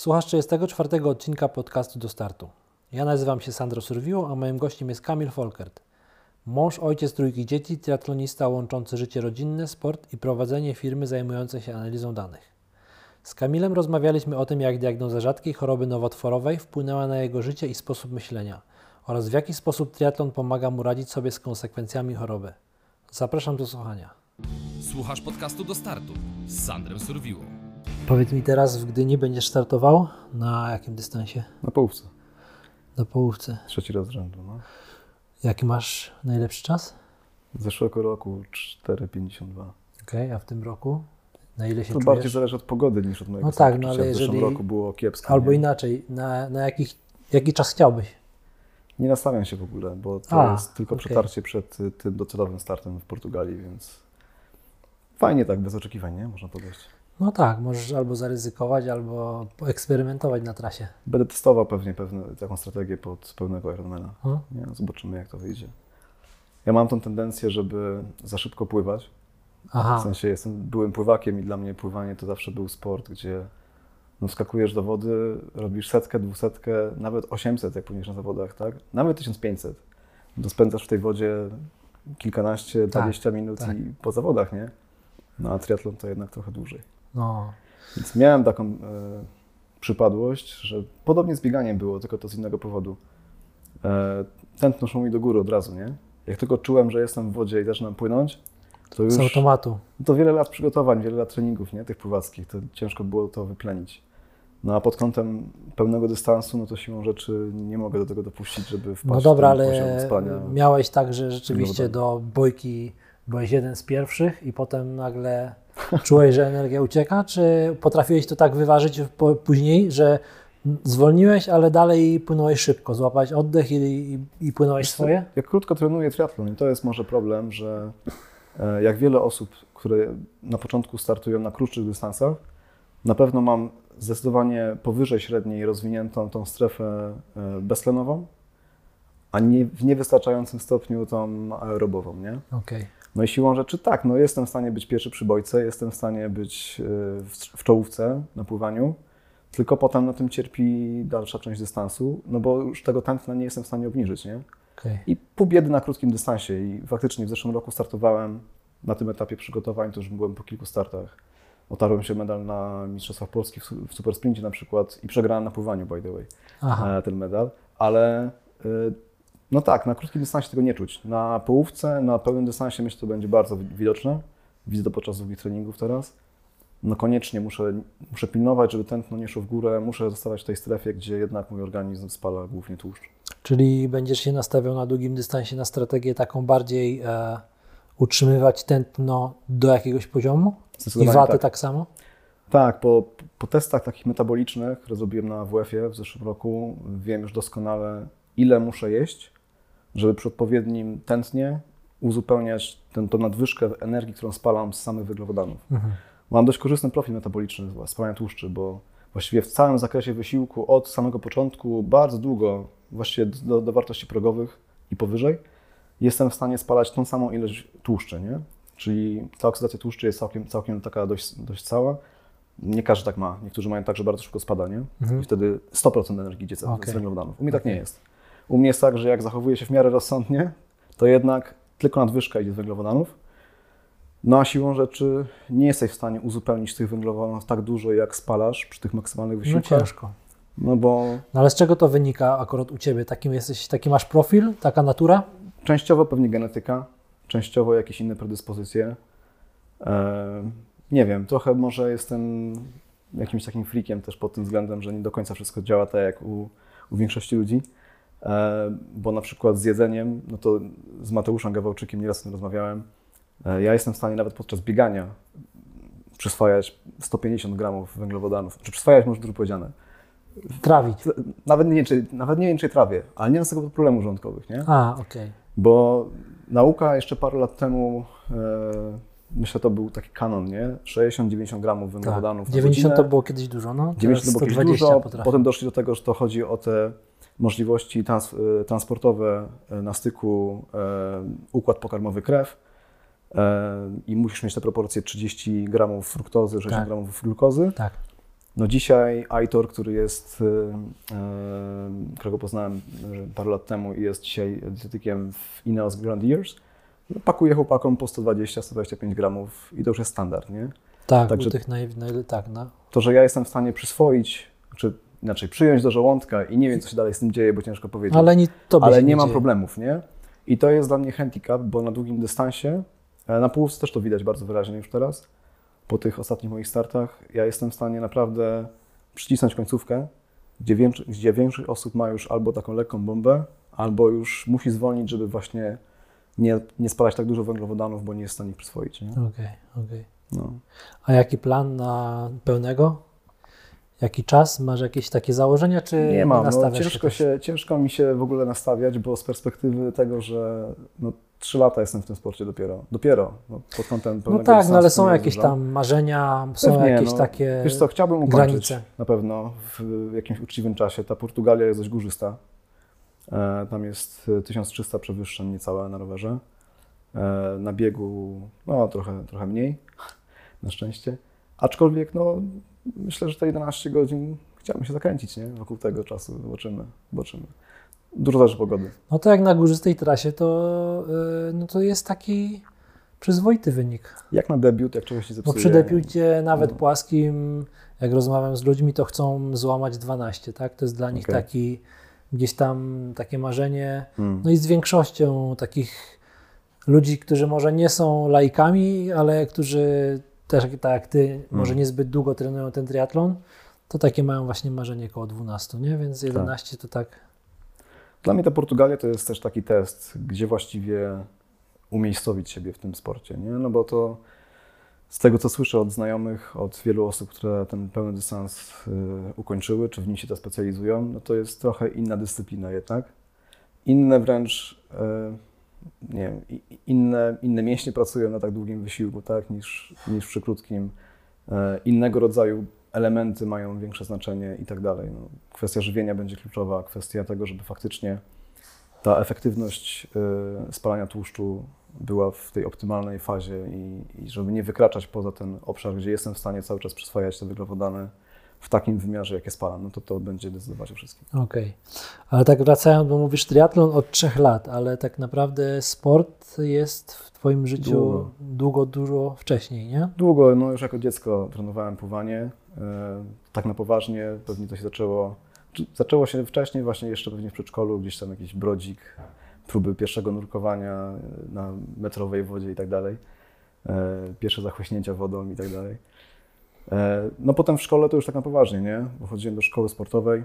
Słuchasz 34 odcinka podcastu do startu. Ja nazywam się Sandro Surwiło, a moim gościem jest Kamil Folkert. Mąż, ojciec trójki dzieci, triatlonista łączący życie rodzinne, sport i prowadzenie firmy zajmującej się analizą danych. Z Kamilem rozmawialiśmy o tym, jak diagnoza rzadkiej choroby nowotworowej wpłynęła na jego życie i sposób myślenia oraz w jaki sposób triatlon pomaga mu radzić sobie z konsekwencjami choroby. Zapraszam do słuchania. Słuchasz podcastu do startu z Sandrem Surwiło. Powiedz mi teraz, w Gdyni będziesz startował? Na jakim dystansie? Na połówce. Na połówce. Trzeci raz rzędu. No. Jaki masz najlepszy czas? Z zeszłego roku 4,52. Okej, a w tym roku? Na ile się To czujesz? bardziej zależy od pogody niż od mojego No tak, no ale W zeszłym jeżeli- roku było kiepsko. Albo nie? inaczej, na, na jakich, jaki czas chciałbyś? Nie nastawiam się w ogóle, bo to A, jest tylko okej. przetarcie przed y, tym docelowym startem w Portugalii, więc fajnie tak, bez oczekiwań, nie? Można podejść. No tak, możesz albo zaryzykować, albo poeksperymentować na trasie. Będę testował pewnie pewne, taką strategię pod pełnego Ironmana. Hmm? Nie? Zobaczymy, jak to wyjdzie. Ja mam tą tendencję, żeby za szybko pływać. W Aha, sensie jestem, byłem pływakiem i dla mnie pływanie to zawsze był sport, gdzie no, wskakujesz do wody, robisz setkę, dwusetkę, nawet 800, jak płyniesz na zawodach, tak? Nawet 1500. To spędzasz w tej wodzie kilkanaście, Tak, 20 minut tak. i po zawodach, nie? No a triatlon to jednak trochę dłużej. No, Więc miałem taką e, przypadłość, że podobnie z bieganiem było, tylko to z innego powodu. E, tętno szło mi do góry od razu, nie? Jak tylko czułem, że jestem w wodzie i zaczynam płynąć, to już... z automatu. To wiele lat przygotowań, wiele lat treningów, nie? Tych pływackich, to ciężko było to wyplenić. No a pod kątem pełnego dystansu, no to siłą rzeczy nie mogę do tego dopuścić, żeby wpaść No dobra, ale miałeś tak, że rzeczywiście do bojki byłeś jeden z pierwszych i potem nagle czułeś, że energia ucieka, czy potrafiłeś to tak wyważyć później, że zwolniłeś, ale dalej płynąłeś szybko, złapać oddech i, i, i płynąłeś Wiesz swoje? Jak krótko trenuję triatlon i to jest może problem, że e, jak wiele osób, które na początku startują na krótszych dystansach, na pewno mam zdecydowanie powyżej średniej rozwiniętą tą strefę e, beztlenową, a nie, w niewystarczającym stopniu tą aerobową, nie? Okej. No i siłą rzeczy tak, no jestem w stanie być pierwszy przy bojce, jestem w stanie być y, w, czołówce na pływaniu, tylko potem na tym cierpi dalsza część dystansu, no bo już tego tętna nie jestem w stanie obniżyć, nie? okej. I pół biedy na krótkim dystansie i faktycznie w zeszłym roku startowałem na tym etapie przygotowań, to już byłem po kilku startach. Otarłem się medal na Mistrzostwach Polski w, su- w supersprincie na przykład i przegrałem na pływaniu, by the way Aha, e, ten medal, ale y, no tak, na krótkim dystansie tego nie czuć. Na połówce, na pełnym dystansie myślę, że to będzie bardzo wi- widoczne. Widzę to podczas długich treningów teraz. No koniecznie muszę, muszę pilnować, żeby tętno nie szło w górę, muszę zostawać w tej strefie, gdzie jednak mój organizm spala głównie tłuszcz. czyli będziesz się nastawiał na długim dystansie na strategię taką bardziej e, utrzymywać tętno do jakiegoś poziomu i watę tak, tak. samo? Tak, po, po testach takich metabolicznych, które zrobiłem na WF-ie w zeszłym roku, wiem już doskonale, ile muszę jeść, żeby przy odpowiednim tętnie uzupełniać tę, tą nadwyżkę energii, którą spalam z samych węglowodanów. Mhm. Mam dość korzystny profil metaboliczny spalania tłuszczy, bo właściwie w całym zakresie wysiłku od samego początku, bardzo długo, właściwie do, do wartości progowych i powyżej, jestem w stanie spalać tą samą ilość tłuszczy, nie? Czyli ta oksydacja tłuszczy jest całkiem, całkiem taka dość, dość cała. Nie każdy tak ma. Niektórzy mają tak, że bardzo szybko spada, nie? Mhm. I wtedy 100% energii idzie Okej. z węglowodanów. U mnie tak Okej. nie jest. U mnie jest tak, że jak zachowuję się w miarę rozsądnie, to jednak tylko nadwyżka idzie z węglowodanów. No a siłą rzeczy nie jesteś w stanie uzupełnić tych węglowodanów tak dużo, jak spalasz przy tych maksymalnych No wysiłkach. ciężko. No bo No ale z czego to wynika akurat u Ciebie? Takim jesteś, taki masz profil, taka natura? częściowo pewnie genetyka, częściowo jakieś inne predyspozycje. E, nie wiem, trochę może jestem jakimś takim freakiem też pod tym względem, że nie do końca wszystko działa tak jak u, u większości ludzi. E, bo na przykład z jedzeniem, no to z Mateuszem Gawałczykiem nieraz o tym rozmawiałem, e, ja jestem w stanie nawet podczas biegania przyswajać 150 gramów węglowodanów. Czy przyswajać może dużo powiedziane. Trawić. Nawet nie czy, nawet nie wiem, czy trawię, ale nie mam z tego problemów żołądkowych, nie? A, okej. Bo nauka jeszcze parę lat temu, e, myślę, to był taki kanon, nie? 60-90 gramów Tak. węglowodanów na 90 to godzinę. było kiedyś dużo, no. 90 to było kiedyś 120 dużo, potrafię. potem doszli do tego, że to chodzi o te możliwości trans, e, transportowe e, na styku e, układ pokarmowy krew i musisz mieć te proporcje 30 gramów fruktozy, 60 Tak. gramów glukozy. Tak. No dzisiaj Aitor, który jest, którego poznałem parę lat temu i jest dzisiaj dietetykiem w Ineos Grenadiers, no, pakuje chłopakom po 120-125 gramów i to już jest standard, nie? Tak, Także- tych naj, naj, tak, no. To, że ja jestem w stanie przyswoić, czy inaczej przyjąć do żołądka i nie wiem, co się dalej z tym dzieje, bo ciężko powiedzieć. Ale nie, tobie ale się nie mam dzieje. problemów, nie? I to jest dla mnie handicap, bo na długim dystansie, e, na połówce też to widać bardzo wyraźnie już teraz, po tych ostatnich moich startach, ja jestem w stanie naprawdę przycisnąć końcówkę, gdzie, większo- gdzie większość osób ma już albo taką lekką bombę, albo już musi zwolnić, żeby właśnie nie, nie spalać tak dużo węglowodanów, bo nie jest w stanie ich przyswoić. Nie? Okej, okej. No. A jaki plan na pełnego? Jaki czas? Masz jakieś takie założenia, czy Nie mam, no, ciężko, się, ciężko mi się w ogóle nastawiać, bo z perspektywy tego, że no, 3 lata jestem w tym sporcie dopiero, dopiero no, pod kątem No tak, no ale są jakieś tam marzenia, są Pewnie, jakieś no. takie Wiesz co, chciałbym ukończyć granice. na pewno w jakimś uczciwym czasie. Ta Portugalia jest dość górzysta. E, Tam jest e, 1300 przewyższeń niecałe na rowerze. E, Na biegu no trochę, trochę mniej, na szczęście. Aczkolwiek no myślę, że te 11 godzin chciałbym się zakręcić nie? wokół tego czasu. Zobaczymy, zobaczymy. Dużo zależy pogody. No to jak na górzystej trasie, to, yy, no to jest taki przyzwoity wynik. Jak na debiut, jak czegoś się Bo zepsuje. przy debiucie nawet no. płaskim, jak rozmawiam z ludźmi, to chcą złamać 12, tak? To jest dla nich Okej. taki gdzieś tam takie marzenie. Mm. No i z większością takich ludzi, którzy może nie są laikami, ale którzy też tak jak ty, może Mm. niezbyt długo trenują ten triatlon, to takie mają właśnie marzenie koło 12, nie? Więc 11 to tak. Dla mnie ta Portugalia to jest też taki test, gdzie właściwie umiejscowić siebie w tym sporcie, nie? No bo to z tego, co słyszę od znajomych, od wielu osób, które ten pełny dystans y, ukończyły, czy w nim się to specjalizują, no to jest trochę inna dyscyplina jednak. Inne wręcz, y, nie wiem, inne, inne mięśnie pracują na tak długim wysiłku, tak, niż, niż przy krótkim. Y, innego rodzaju elementy mają większe znaczenie i tak dalej. No, kwestia żywienia będzie kluczowa, kwestia tego, żeby faktycznie ta efektywność y, spalania tłuszczu była w tej optymalnej fazie i, i żeby nie wykraczać poza ten obszar, gdzie jestem w stanie cały czas przyswajać te węglowodany w takim wymiarze, jakie spalam, no to to będzie decydować o wszystkim. Okej. Ale tak wracając, bo mówisz triatlon od trzech lat, ale tak naprawdę sport jest w twoim życiu Długo. długo dużo wcześniej, nie? Długo, no już jako dziecko trenowałem pływanie, y, tak na poważnie, pewnie to się zaczęło, zaczęło się wcześniej, właśnie jeszcze pewnie w przedszkolu, gdzieś tam jakiś brodzik, próby pierwszego nurkowania y, na metrowej wodzie i tak dalej, y, pierwsze zachłyśnięcia wodą i tak dalej. E, No potem w szkole to już tak na poważnie, nie? Bo chodziłem do szkoły sportowej,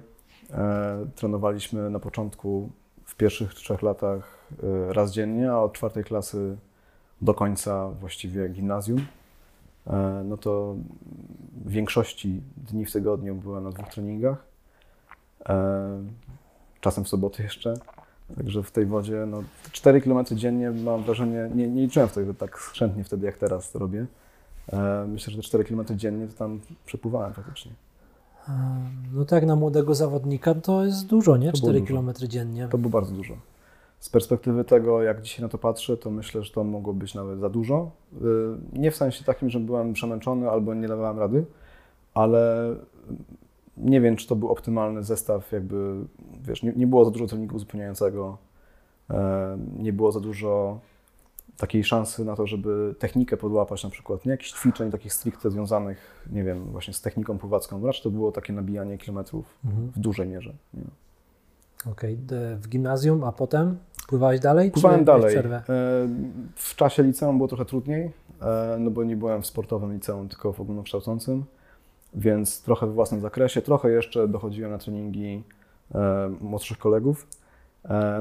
e, trenowaliśmy na początku w pierwszych trzech latach e, raz dziennie, a od czwartej klasy do końca właściwie gimnazjum. No to w większości dni w tygodniu byłem na dwóch treningach, czasem w soboty jeszcze. Także w tej wodzie, no 4 km dziennie mam wrażenie, nie, nie liczyłem wtedy tak skrzętnie wtedy, jak teraz to robię. E, Myślę, że te 4 km dziennie to tam przepływałem faktycznie. No tak, na młodego zawodnika to jest dużo, nie? To było 4 dużo. km dziennie. To było bardzo dużo. Z perspektywy tego, jak dzisiaj na to patrzę, to myślę, że to mogło być nawet za dużo. Y, Nie w sensie takim, że byłem przemęczony albo nie dawałem rady, ale nie wiem, czy to był optymalny zestaw, jakby, wiesz, nie, nie było za dużo treningu uzupełniającego, e, nie było za dużo takiej szansy na to, żeby technikę podłapać na przykład, nie jakichś ćwiczeń takich stricte związanych, nie wiem, właśnie z techniką pływacką, raczej to było takie nabijanie kilometrów Mhm. w dużej mierze. Okej, d- w gimnazjum, a potem pływałeś dalej? Pływałem czy dalej. Przerwę? E, W czasie liceum było trochę trudniej, e, no bo nie byłem w sportowym liceum, tylko w ogólnokształcącym, więc trochę we własnym zakresie, trochę jeszcze dochodziłem na treningi e, młodszych kolegów,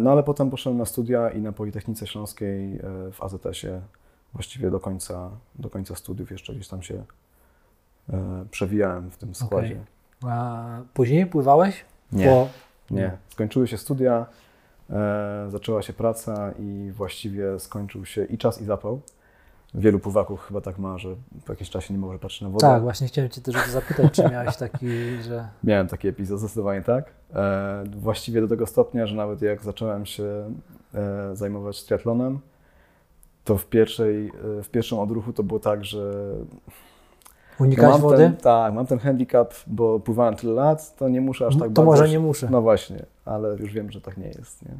no ale potem poszedłem na studia i na Politechnice Śląskiej e, w AZS-ie właściwie do końca, do końca studiów jeszcze gdzieś tam się e, przewijałem w tym składzie. A później pływałeś? Nie. Po... Nie. Skończyły się studia, e, zaczęła się praca i właściwie skończył się i czas, i zapał. Wielu pływaków chyba tak ma, że po jakimś czasie nie może patrzeć na wodę. Tak, właśnie chciałem Cię też to zapytać, czy miałeś taki, że... Miałem taki epizod, zdecydowanie tak. E, właściwie do tego stopnia, że nawet jak zacząłem się e, zajmować triatlonem, to w, pierwszej, e, w pierwszym odruchu to było tak, że Unikać mam wody? Ten, tak, mam ten handicap, bo pływałem tyle lat, to nie muszę aż tak to bardzo. może nie muszę. No właśnie, ale już wiem, że tak nie jest. Nie?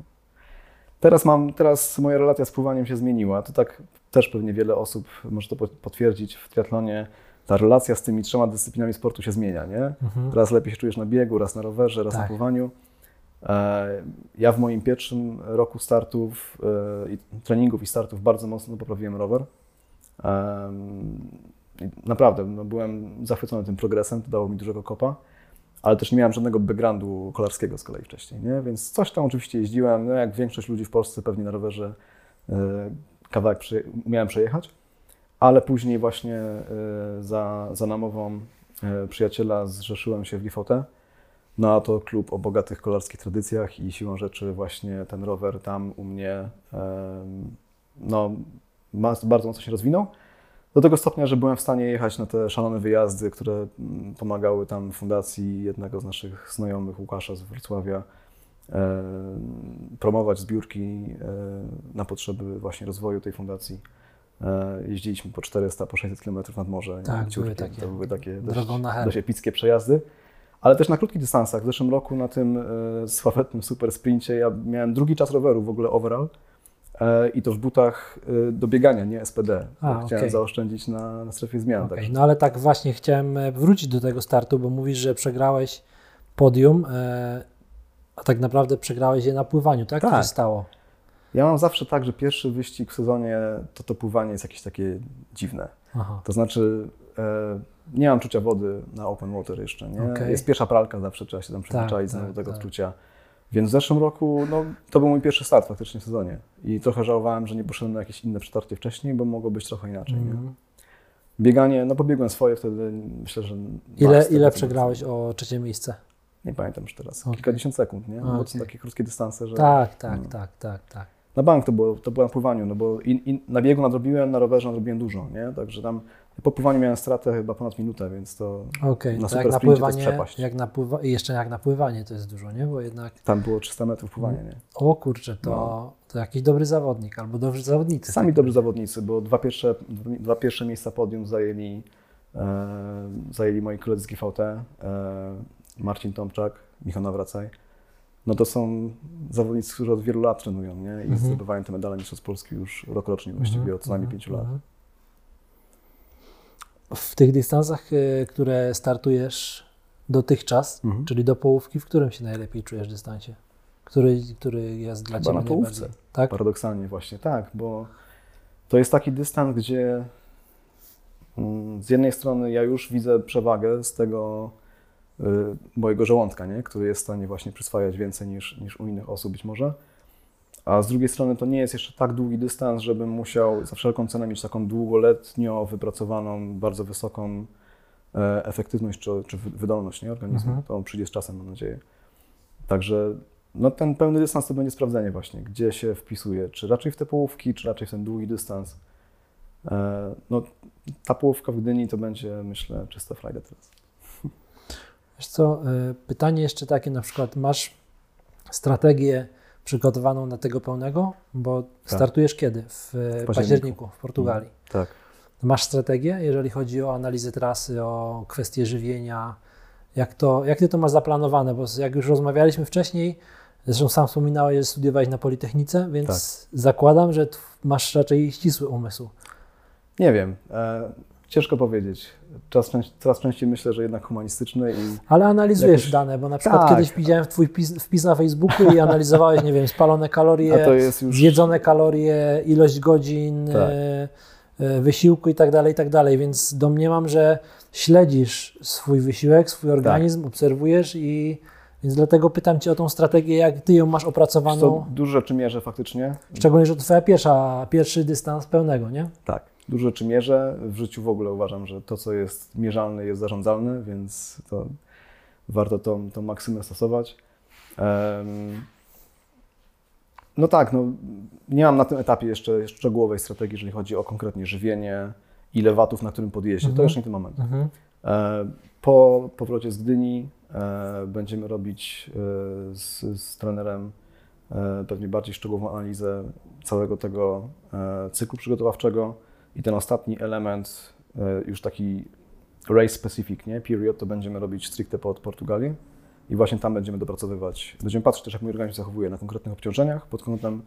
Teraz mam, teraz moja relacja z pływaniem się zmieniła. To tak też pewnie wiele osób może to potwierdzić w triatlonie. Ta relacja z tymi trzema dyscyplinami sportu się zmienia, nie? Mhm. Raz lepiej się czujesz na biegu, raz na rowerze, raz na Tak. pływaniu. E, Ja w moim pierwszym roku startów, e, treningów i startów bardzo mocno poprawiłem rower. I Naprawdę, no byłem zachwycony tym progresem, to dało mi dużego kopa, ale też nie miałem żadnego backgroundu kolarskiego z kolei wcześniej, nie? więc coś tam oczywiście jeździłem, no jak większość ludzi w Polsce pewnie na rowerze e, kawałek prze, umiałem przejechać, ale później właśnie e, za, za namową e, przyjaciela zrzeszyłem się w GVT, no a to klub o bogatych kolarskich tradycjach i siłą rzeczy właśnie ten rower tam u mnie no, bardzo mocno się rozwinął. Do tego stopnia, że byłem w stanie jechać na te szalone wyjazdy, które mm, pomagały tam fundacji jednego z naszych znajomych, Łukasza z Wrocławia, e, promować zbiórki e, na potrzeby właśnie rozwoju tej fundacji. E, jeździliśmy po 400, po 600 km nad morze. Tak, były takie To były takie dość, dość epickie przejazdy. Ale też na krótkich dystansach. W zeszłym roku na tym sławetnym super sprincie ja miałem drugi czas roweru w ogóle overall. E, I to w butach e, do biegania, nie SPD. A, Chciałem okej. zaoszczędzić na, na strefie zmian. Także No ale tak właśnie chciałem e, wrócić do tego startu, bo mówisz, że przegrałeś podium, a tak naprawdę przegrałeś je na pływaniu, tak? Tak. się stało? Ja mam zawsze tak, że pierwszy wyścig w sezonie to to pływanie jest jakieś takie dziwne. Aha. To znaczy nie mam czucia wody na open water jeszcze. Nie? Okej. Jest pierwsza pralka zawsze, trzeba się tam przyzwyczaić tak, do tego tak. odczucia. Więc w zeszłym roku no, to był mój pierwszy start faktycznie w sezonie. I trochę żałowałem, że nie poszedłem na jakieś inne przetarty wcześniej, bo mogło być trochę inaczej. Mhm. Bieganie, no pobiegłem swoje wtedy, myślę, że... Ile, ile przegrałeś o trzecie miejsce? Nie pamiętam już teraz. Okej. Kilkadziesiąt sekund, nie? No, bo to są takie krótkie dystanse, że... Tak, tak, no. tak, tak, tak. Na bank to było, to było na pływaniu, no bo in, in, na biegu nadrobiłem, na rowerze nadrobiłem dużo, nie? Także tam po pływaniu miałem stratę chyba ponad minutę, więc to Okej, Na to super jak na sprincie to jest przepaść. jak na pływa, i jeszcze jak na pływanie to jest dużo, nie? Bo jednak, tam było 300 metrów pływania, nie? o kurczę, to, No. to jakiś dobry zawodnik albo dobrzy zawodnicy. Sami dobrzy zawodnicy, bo dwa pierwsze, dwa pierwsze miejsca podium zajęli, e, zajęli moi koledzy z GVT, e, Marcin Tomczak, Michał Nawracaj. No to są zawodnicy, którzy od wielu lat trenują, nie? I Mhm. zdobywają te medale Mistrzostw Polski już rokrocznie właściwie, Mhm, od co najmniej mhm, pięciu lat. mhm. W tych dystansach, y, które startujesz dotychczas, Mhm. czyli do połówki, w którym się najlepiej czujesz dystansie? Który, który jest dla Chyba Ciebie na połówce. Tak? Paradoksalnie właśnie, tak, bo to jest taki dystans, gdzie mm, z jednej strony ja już widzę przewagę z tego y, mojego żołądka, nie? który jest w stanie właśnie przyswajać więcej niż, niż u innych osób być może, a z drugiej strony to nie jest jeszcze tak długi dystans, żebym musiał za wszelką cenę mieć taką długoletnio wypracowaną, bardzo wysoką e, efektywność czy, czy wy- wydolność nie? organizmu. Mhm. To przyjdzie z czasem, mam nadzieję. Także no, ten pełny dystans to będzie sprawdzenie właśnie, gdzie się wpisuje, czy raczej w te połówki, czy raczej w ten długi dystans. E, no, ta połówka w Gdyni to będzie, myślę, czysta frajda teraz. Wiesz co, y, pytanie jeszcze takie na przykład, masz strategię przygotowaną na tego pełnego? Bo startujesz kiedy? W, y, październiku. październiku w Portugalii. Tak. Masz strategię, jeżeli chodzi o analizę trasy, o kwestie żywienia? Jak, to, jak ty to masz zaplanowane? Bo jak już rozmawialiśmy wcześniej, zresztą sam wspominałeś, że studiowałeś na Politechnice, więc Tak. zakładam, że masz raczej ścisły umysł. Nie wiem, e, ciężko powiedzieć. Czas, coraz częściej myślę, że jednak humanistyczny i Ale analizujesz Jakoś- dane, bo na przykład Tak. kiedyś widziałem twój wpis, wpis na Facebooku i analizowałeś, nie wiem, spalone kalorie, to już... zjedzone kalorie, ilość godzin Tak. e, e, wysiłku i tak dalej, i tak dalej, więc domniemam, że śledzisz swój wysiłek, swój Tak. organizm, obserwujesz i więc dlatego pytam Cię o tą strategię, jak Ty ją masz opracowaną, co, dużo rzeczy mierzę faktycznie. szczególnie, że to Twoja pierwsza, pierwszy dystans pełnego, nie? Tak, dużo rzeczy mierzę. W życiu w ogóle uważam, że to, co jest mierzalne, jest zarządzalne, więc to warto tą, tą maksymę stosować. No tak, no, nie mam na tym etapie jeszcze szczegółowej strategii, jeżeli chodzi o konkretnie żywienie, ile watów na którym podjeździe. To Mhm. jeszcze nie ten moment. Mhm. E, Po powrocie z Gdyni e, będziemy robić e, z, z trenerem pewnie bardziej szczegółową analizę całego tego cyklu przygotowawczego i ten ostatni element, e, już taki race specific, nie? Period, to będziemy robić stricte pod Portugalii i właśnie tam będziemy dopracowywać. Będziemy patrzeć też, jak mój organizm zachowuje na konkretnych obciążeniach pod kątem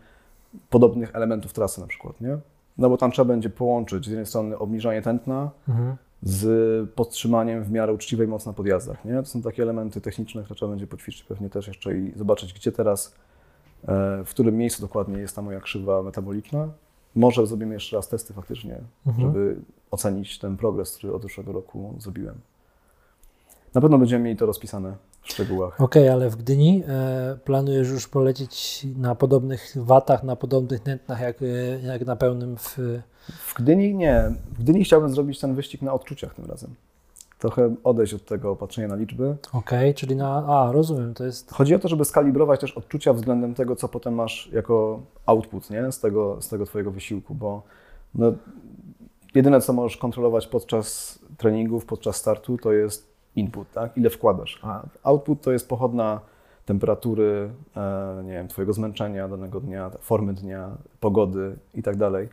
podobnych elementów trasy na przykład, nie? No bo tam trzeba będzie połączyć z jednej strony obniżanie tętna Mhm. z podtrzymaniem w miarę uczciwej mocy na podjazdach, nie? To są takie elementy techniczne, które trzeba będzie poćwiczyć pewnie też jeszcze i zobaczyć, gdzie teraz, e, w którym miejscu dokładnie jest ta moja krzywa metaboliczna. Może zrobimy jeszcze raz testy faktycznie, Mhm. żeby ocenić ten progres, który od zeszłego roku zrobiłem. Na pewno będziemy mieli to rozpisane w szczegółach. Okej, ale w Gdyni e, planujesz już polecieć na podobnych watach, na podobnych tętnach jak, e, jak na pełnym w... W Gdyni nie. W Gdyni chciałbym zrobić ten wyścig na odczuciach tym razem. Trochę odejść od tego patrzenia na liczby. Okej, czyli na... A, rozumiem, to jest... Chodzi o to, żeby skalibrować też odczucia względem tego, co potem masz jako output nie? Z, tego, z tego Twojego wysiłku, bo no, jedyne, co możesz kontrolować podczas treningów, podczas startu, to jest input, tak? ile wkładasz. A output to jest pochodna temperatury, e, nie wiem, Twojego zmęczenia danego dnia, formy dnia, pogody i tak dalej.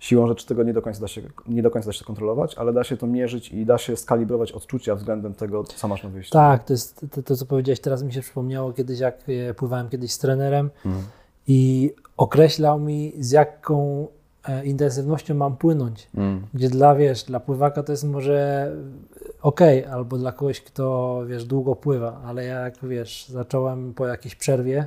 Siłą rzeczy tego nie do, końca da się, nie do końca da się kontrolować, ale da się to mierzyć i da się skalibrować odczucia względem tego, co masz na wyjściu. Tak, to jest to, to, co powiedziałeś teraz mi się przypomniało kiedyś, jak e, pływałem kiedyś z trenerem Mhm. i określał mi z jaką e, intensywnością mam płynąć. Mm. Gdzie dla, wiesz, dla pływaka to jest może ok, albo dla kogoś, kto, wiesz, długo pływa, ale ja jak, wiesz, zacząłem po jakiejś przerwie,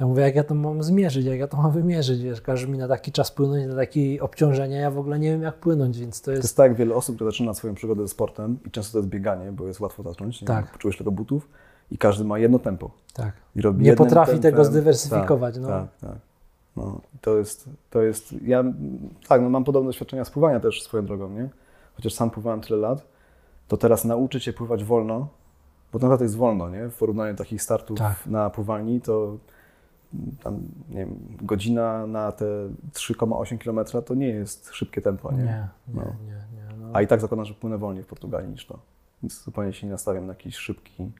ja mówię, jak ja to mam zmierzyć, jak ja to mam wymierzyć, wiesz, każe mi na taki czas płynąć, na takie obciążenia, ja w ogóle nie wiem jak płynąć, więc to To jest, jest tak wiele osób, które zaczyna swoją przygodę ze sportem i często to jest bieganie, bo jest łatwo zacząć, nie? Tak. Poczujesz tego butów i każdy ma jedno tempo. tak. I robi Nie potrafi tempem. tego zdywersyfikować, tak, no. Tak, tak. No, to jest, to jest, ja tak, no mam podobne doświadczenia z pływania też swoją drogą, nie? Chociaż sam pływałem tyle lat, to teraz nauczyć się pływać wolno, bo to naprawdę jest wolno, nie? W porównaniu do takich startów Tak. na pływalni, to tam, nie wiem, godzina na te 3,8 km to nie jest szybkie tempo, Nie, nie? nie, No. nie, nie. No. A i tak zakładam, że płynę wolniej w Portugalii niż to. Więc zupełnie się nie nastawiam na jakiś szybki,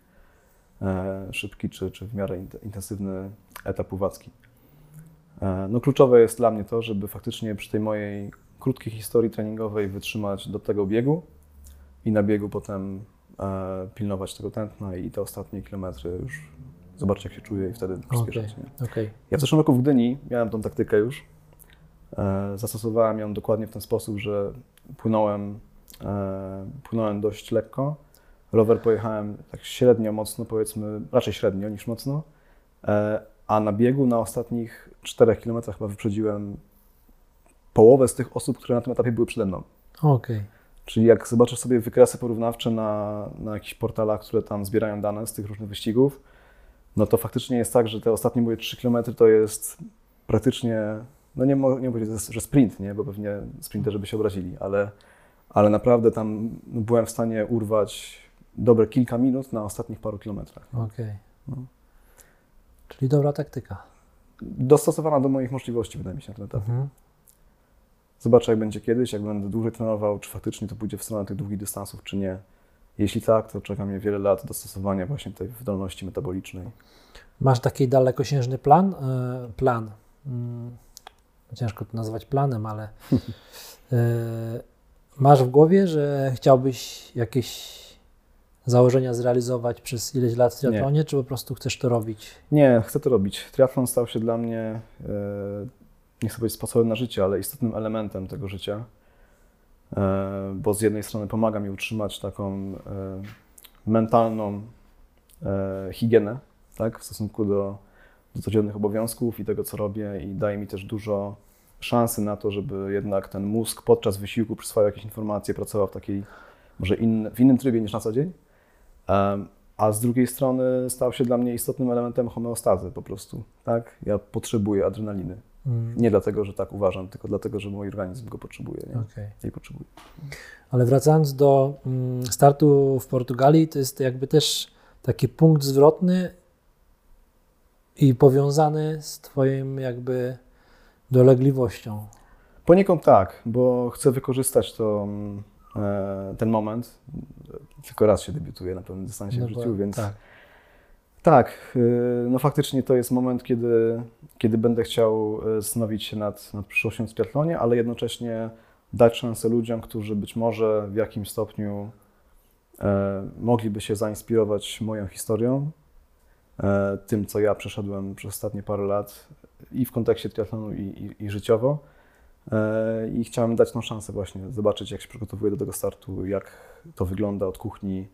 e, szybki czy, czy w miarę int- intensywny etap pływacki. E, no kluczowe jest dla mnie to, żeby faktycznie przy tej mojej krótkiej historii treningowej wytrzymać do tego biegu i na biegu potem e, pilnować tego tętna i te ostatnie kilometry już zobaczyć jak się czuję i wtedy przyspieszać. nie? Okej, Ja w zeszłym roku w Gdyni miałem tą taktykę już. E, Zastosowałem ją dokładnie w ten sposób, że płynąłem, e, płynąłem dość lekko. Rower pojechałem tak średnio mocno, powiedzmy, raczej średnio niż mocno. E, A na biegu na ostatnich 4 km chyba wyprzedziłem połowę z tych osób, które na tym etapie były przede mną. okej. Czyli jak zobaczysz sobie wykresy porównawcze na, na jakichś portalach, które tam zbierają dane z tych różnych wyścigów, no to faktycznie jest tak, że te ostatnie moje 3 km to jest praktycznie, no nie mogę nie powiedzieć, że sprint, nie? bo pewnie sprinterzy by się obrazili, ale, ale naprawdę tam byłem w stanie urwać dobre kilka minut na ostatnich paru kilometrach. Okej. No. Czyli dobra taktyka. Dostosowana do moich możliwości, wydaje mi się, na ten etap. Mhm. Zobaczę, jak będzie kiedyś, jak będę dłużej trenował, czy faktycznie to pójdzie w stronę tych długich dystansów, czy nie. Jeśli tak, to czeka mnie wiele lat dostosowania właśnie tej wydolności metabolicznej. Masz taki dalekosiężny plan? E, plan. Mm, ciężko to nazwać planem, ale e, masz w głowie, że chciałbyś jakieś założenia zrealizować przez ileś lat w triatlonie, czy po prostu chcesz to robić? Nie, chcę to robić. Triathlon stał się dla mnie, e, nie chcę powiedzieć sposobem na życie, ale istotnym elementem tego życia, bo z jednej strony pomaga mi utrzymać taką e, mentalną e, higienę tak, w stosunku do, do codziennych obowiązków i tego, co robię i daje mi też dużo szansy na to, żeby jednak ten mózg podczas wysiłku przyswajał jakieś informacje, pracował w takiej, może in, w innym trybie niż na co dzień. A z drugiej strony stał się dla mnie istotnym elementem homeostazy po prostu. Tak? Ja potrzebuję adrenaliny. Mm, Nie dlatego, że tak uważam, tylko dlatego, że mój organizm go potrzebuje. Nie? Jej potrzebuje. Ale wracając do mm, startu w Portugalii, to jest jakby też taki punkt zwrotny i powiązany z Twoim jakby dolegliwością. Poniekąd tak, bo chcę wykorzystać to, mm, e, ten moment. Tylko raz się debiutuje na pewnym dystansie No w życiu, więc Tak. Tak, y, no faktycznie to jest moment, kiedy, kiedy będę chciał y, zastanowić się nad, nad przyszłością w triathlonie, ale jednocześnie dać szansę ludziom, którzy być może w jakimś stopniu e, mogliby się zainspirować moją historią, e, tym, co ja przeszedłem przez ostatnie parę lat i w kontekście triatlonu, i, i, i życiowo. E, I chciałem dać tą szansę właśnie, zobaczyć, jak się przygotowuję do tego startu, jak to wygląda od kuchni,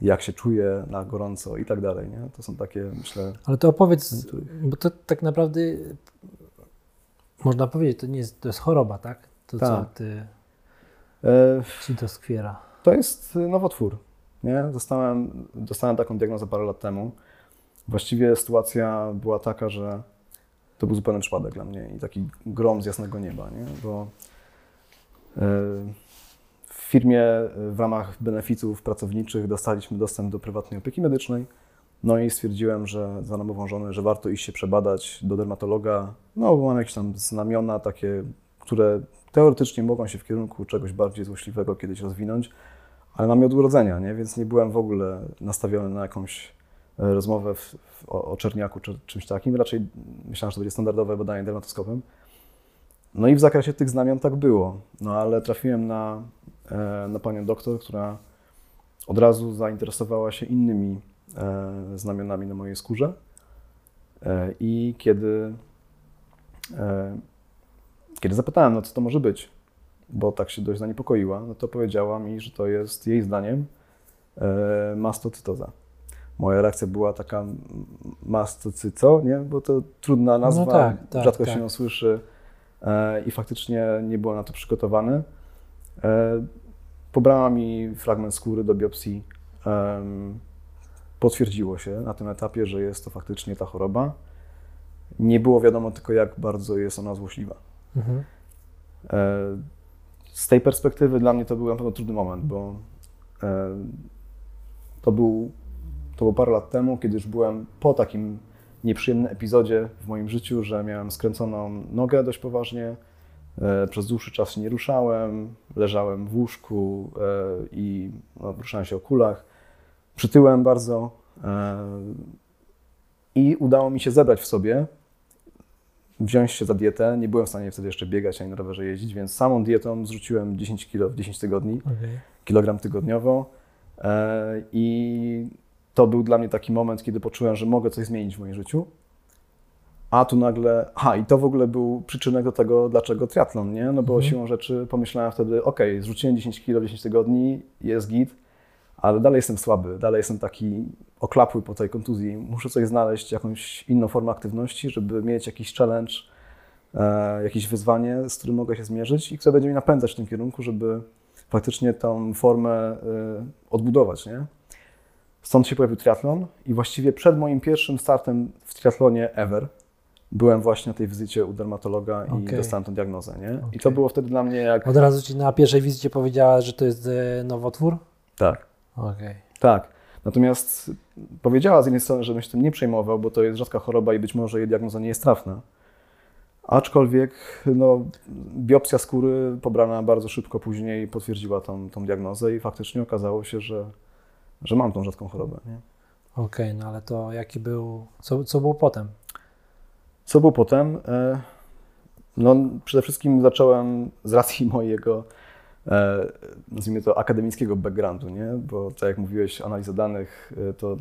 jak się czuję na gorąco i tak dalej. Nie? To są takie, myślę, Ale to opowiedz, bo to tak naprawdę można powiedzieć, to nie jest, to jest choroba, tak? To co Tak. ty, e, ci to skwiera. To jest nowotwór. Nie? Dostałem, dostałem taką diagnozę parę lat temu. Właściwie sytuacja była taka, że to był zupełny przypadek dla mnie i taki grom z jasnego nieba, nie? bo w firmie w ramach benefitów pracowniczych dostaliśmy dostęp do prywatnej opieki medycznej. No i stwierdziłem, że za namową żony, że warto iść się przebadać do dermatologa. No, bo mam jakieś tam znamiona takie, które teoretycznie mogą się w kierunku czegoś bardziej złośliwego kiedyś rozwinąć, ale mam od urodzenia, nie? więc nie byłem w ogóle nastawiony na jakąś e, rozmowę w, w, o, o czerniaku czy czymś takim. Raczej myślałem, że to będzie standardowe badanie dermatoskopem. No i w zakresie tych znamion tak było. No ale trafiłem na, na panią doktor, która od razu zainteresowała się innymi e, znamionami na mojej skórze. E, I kiedy, e, kiedy zapytałem, no co to może być, bo tak się dość zaniepokoiła, no to powiedziała mi, że to jest jej zdaniem e, mastocytoza. Moja reakcja była taka mastocyco, nie? Bo to trudna nazwa, tak, tak, rzadko tak. się ją słyszy e, i faktycznie nie byłem na to przygotowany. E, pobrała mi fragment skóry do biopsji. Potwierdziło się na tym etapie, że jest to faktycznie ta choroba. Nie było wiadomo tylko, jak bardzo jest ona złośliwa. Mhm. E, Z tej perspektywy dla mnie to był na pewno trudny moment, bo e, to był, to było parę lat temu, kiedy już byłem po takim nieprzyjemnym epizodzie w moim życiu, że miałem skręconą nogę dość poważnie. E, Przez dłuższy czas się nie ruszałem, leżałem w łóżku e, i no, ruszałem się o kulach. Przytyłem bardzo e, i udało mi się zebrać w sobie wziąć się za dietę. Nie byłem w stanie wtedy jeszcze biegać ani na rowerze jeździć, więc samą dietą zrzuciłem 10 kg w 10 tygodni, Okej. kilogram tygodniowo. I to był dla mnie taki moment, kiedy poczułem, że mogę coś zmienić w moim życiu. A tu nagle, ha, i to w ogóle był przyczynek do tego, dlaczego triatlon, nie? No bo Mhm. siłą rzeczy pomyślałem wtedy, ok, zrzuciłem 10 kg w 10 tygodni, jest git, ale dalej jestem słaby, dalej jestem taki oklapły po tej kontuzji. Muszę coś znaleźć, jakąś inną formę aktywności, żeby mieć jakiś challenge, e, jakieś wyzwanie, z którym mogę się zmierzyć i które będzie mnie napędzać w tym kierunku, żeby faktycznie tą formę e, odbudować, nie? Stąd się pojawił triatlon i właściwie przed moim pierwszym startem w triatlonie ever byłem właśnie na tej wizycie u dermatologa i dostałem tę diagnozę, nie? I Okej. to było wtedy dla mnie jak... Od razu ci na pierwszej wizycie powiedziała, że to jest e, nowotwór? Tak. Okej. Tak. Natomiast powiedziała z jednej strony, żebym się tym nie przejmował, bo to jest rzadka choroba i być może jej diagnoza nie jest trafna. Aczkolwiek no, biopsja skóry pobrana bardzo szybko później potwierdziła tą, tą diagnozę i faktycznie okazało się, że, że mam tą rzadką chorobę. Okej, no ale to jaki był, co, co było potem? Co było potem? E, No, przede wszystkim zacząłem z racji mojego, e, nazwijmy to, akademickiego backgroundu, nie? bo tak jak mówiłeś, analiza danych e, to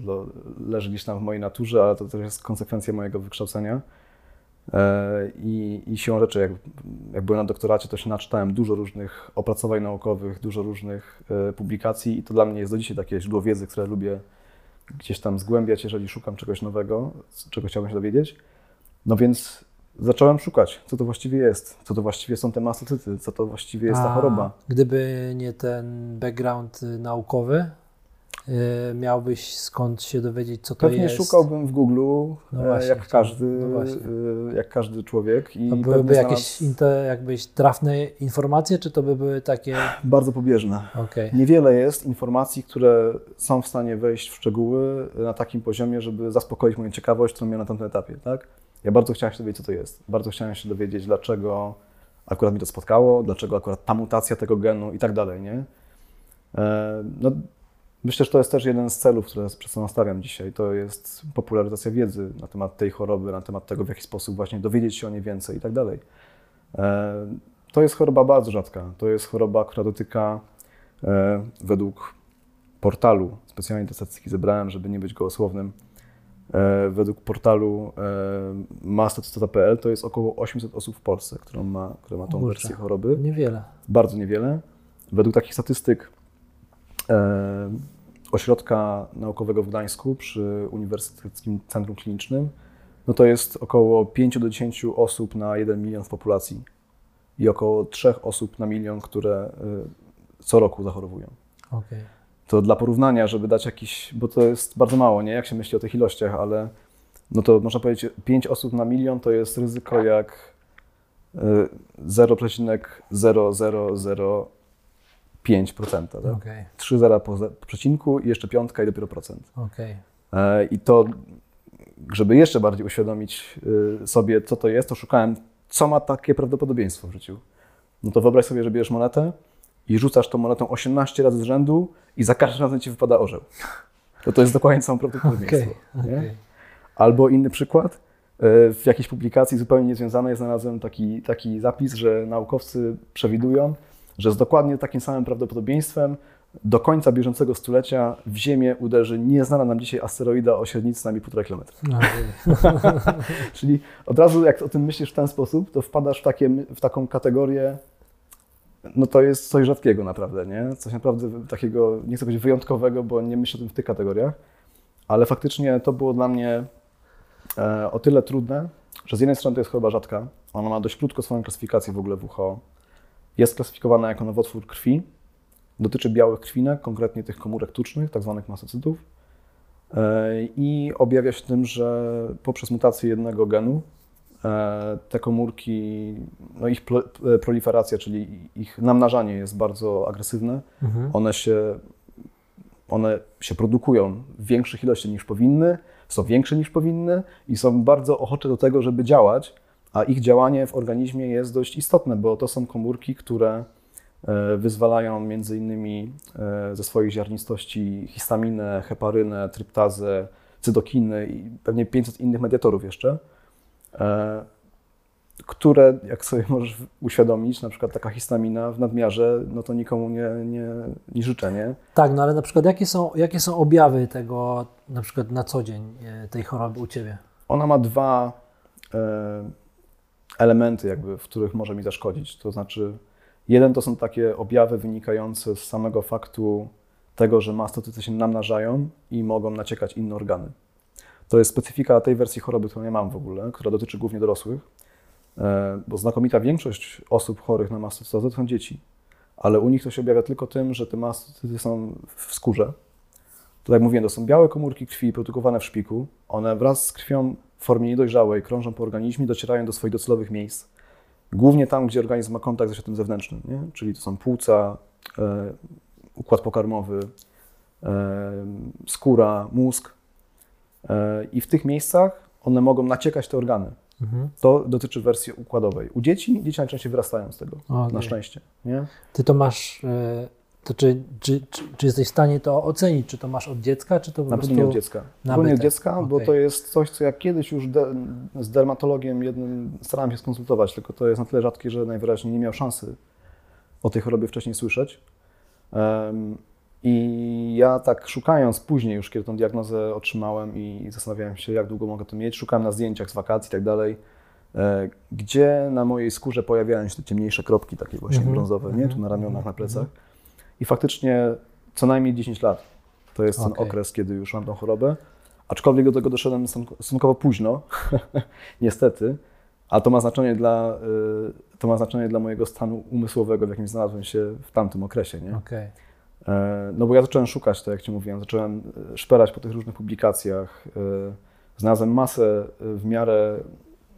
leży gdzieś tam w mojej naturze, ale to też jest konsekwencja mojego wykształcenia. I, i siłą rzeczy, jak, jak byłem na doktoracie, to się naczytałem dużo różnych opracowań naukowych, dużo różnych publikacji i to dla mnie jest do dzisiaj takie źródło wiedzy, które lubię gdzieś tam zgłębiać, jeżeli szukam czegoś nowego, czego chciałbym się dowiedzieć. No więc zacząłem szukać, co to właściwie jest, co to właściwie są te mastocyty, co to właściwie jest ta A choroba. Gdyby nie ten background naukowy, y, miałbyś skąd się dowiedzieć, co to Pewnie jest? szukałbym w Google, No e, właśnie, jak, każdy, no e, jak każdy człowiek. I To pewnie byłyby znalazł jakieś inte, jakbyś trafne informacje, czy to by były takie... Bardzo pobieżne. Okej, Niewiele jest informacji, które są w stanie wejść w szczegóły na takim poziomie, żeby zaspokoić moją ciekawość, którą miałem na tamtym etapie. Tak? Ja bardzo chciałem się dowiedzieć, co to jest. Bardzo chciałem się dowiedzieć, dlaczego akurat mi to spotkało, dlaczego akurat ta mutacja tego genu i tak dalej. Nie? E, No, myślę, że to jest też jeden z celów, które przed sobą stawiam dzisiaj. To jest popularyzacja wiedzy na temat tej choroby, na temat tego, w jaki sposób właśnie dowiedzieć się o niej więcej i tak dalej. E, To jest choroba bardzo rzadka. To jest choroba, która dotyka e, według portalu, specjalnie te statystyki zebrałem, żeby nie być gołosłownym, według portalu e, mastatysta.pl to jest około 800 osób w Polsce, którą ma, która ma tą Kurczę. wersję choroby. Niewiele. Bardzo niewiele. Według takich statystyk e, Ośrodka Naukowego w Gdańsku przy Uniwersyteckim Centrum Klinicznym, no to jest około 5 do 10 osób na 1 milion w populacji i około 3 osób na milion, które co roku zachorowują. Okej. To dla porównania, żeby dać jakiś, bo to jest bardzo mało, nie? Jak się myśli o tych ilościach, ale no to można powiedzieć, 5 osób na milion to jest ryzyko jak y, 0,0005%. Tak? Okej. 3 zera po, ze- po przecinku i jeszcze piątka i dopiero procent. Okej. E, I to, żeby jeszcze bardziej uświadomić y, sobie, co to jest, to szukałem, co ma takie prawdopodobieństwo w życiu. No to wyobraź sobie, że bierzesz monetę i rzucasz tą monetą 18 razy z rzędu i za każdym razem ci wypada orzeł. To to jest dokładnie samo prawdopodobieństwo. nie? Okej. Albo inny przykład. e, W jakiejś publikacji zupełnie niezwiązanej znalazłem taki, taki zapis, że naukowcy przewidują, że z dokładnie takim samym prawdopodobieństwem do końca bieżącego stulecia w Ziemię uderzy nieznana nam dzisiaj asteroida o średnicy najmniej 1,5 km. Okej. Czyli od razu jak o tym myślisz w ten sposób, to wpadasz w, takie, w taką kategorię, no to jest coś rzadkiego naprawdę, nie? Coś naprawdę takiego, nie chcę powiedzieć wyjątkowego, bo nie myślę o tym w tych kategoriach, ale faktycznie to było dla mnie e, o tyle trudne, że z jednej strony to jest choroba rzadka, ona ma dość krótko swoją klasyfikację w ogóle WHO, jest klasyfikowana jako nowotwór krwi, dotyczy białych krwinek, konkretnie tych komórek tucznych, tak zwanych mastocytów. E, i objawia się tym, że poprzez mutację jednego genu te komórki, no ich proliferacja, czyli ich namnażanie jest bardzo agresywne. Mhm. One się, one się produkują w większych ilościach niż powinny, są większe niż powinny i są bardzo ochocze do tego, żeby działać, a ich działanie w organizmie jest dość istotne, bo to są komórki, które e, wyzwalają między innymi e, ze swoich ziarnistości histaminę, heparynę, tryptazę, cytokiny i pewnie 500 innych mediatorów jeszcze, e, które, jak sobie możesz uświadomić, na przykład taka histamina w nadmiarze, no to nikomu nie, nie, nie życzę, nie? Tak, no ale na przykład jakie są, jakie są objawy tego na przykład na co dzień e, tej choroby u Ciebie? Ona ma dwa e, elementy, jakby, w których może mi zaszkodzić. To znaczy, jeden to są takie objawy wynikające z samego faktu tego, że mastocyty się namnażają i mogą naciekać inne organy. To jest specyfika tej wersji choroby, którą ja mam w ogóle, która dotyczy głównie dorosłych, e, bo znakomita większość osób chorych na mastocytozę to są dzieci, ale u nich to się objawia tylko tym, że te mastocyty są w skórze. To jak mówiłem, to są białe komórki krwi produkowane w szpiku. One wraz z krwią w formie niedojrzałej krążą po organizmie, docierają do swoich docelowych miejsc. Głównie tam, gdzie organizm ma kontakt ze światem zewnętrznym, nie? czyli to są płuca, e, układ pokarmowy, e, skóra, mózg. I w tych miejscach one mogą naciekać te organy. Mhm. To dotyczy wersji układowej. U dzieci, dzieci najczęściej wyrastają z tego, Okej. na szczęście. Nie? Ty to masz, e, to czy, czy, czy, czy jesteś w stanie to ocenić, czy to masz od dziecka, czy to po Na prostu... pewno nie od dziecka. Zupełnie od dziecka, bo Okej. to jest coś, co ja kiedyś już de, z dermatologiem jednym starałem się skonsultować, tylko to jest na tyle rzadkie, że najwyraźniej nie miał szansy o tej chorobie wcześniej słyszeć. I ja tak szukając później już, kiedy tą diagnozę otrzymałem i zastanawiałem się, jak długo mogę to mieć, szukałem na zdjęciach z wakacji i tak dalej, e, gdzie na mojej skórze pojawiają się te ciemniejsze kropki, takie właśnie Mhm, brązowe, nie? mhm, Tu na ramionach, mhm, na plecach. I faktycznie co najmniej 10 lat to jest ten Okej. okres, kiedy już mam tą chorobę. Aczkolwiek do tego doszedłem stosunko- stosunkowo późno, niestety, a to ma znaczenie dla, y, to ma znaczenie dla mojego stanu umysłowego, w jakim znalazłem się w tamtym okresie. Nie? Okej. E, No bo ja zacząłem szukać, tak jak Ci mówiłem, zacząłem e, szperać po tych różnych publikacjach. e, Znalazłem masę w miarę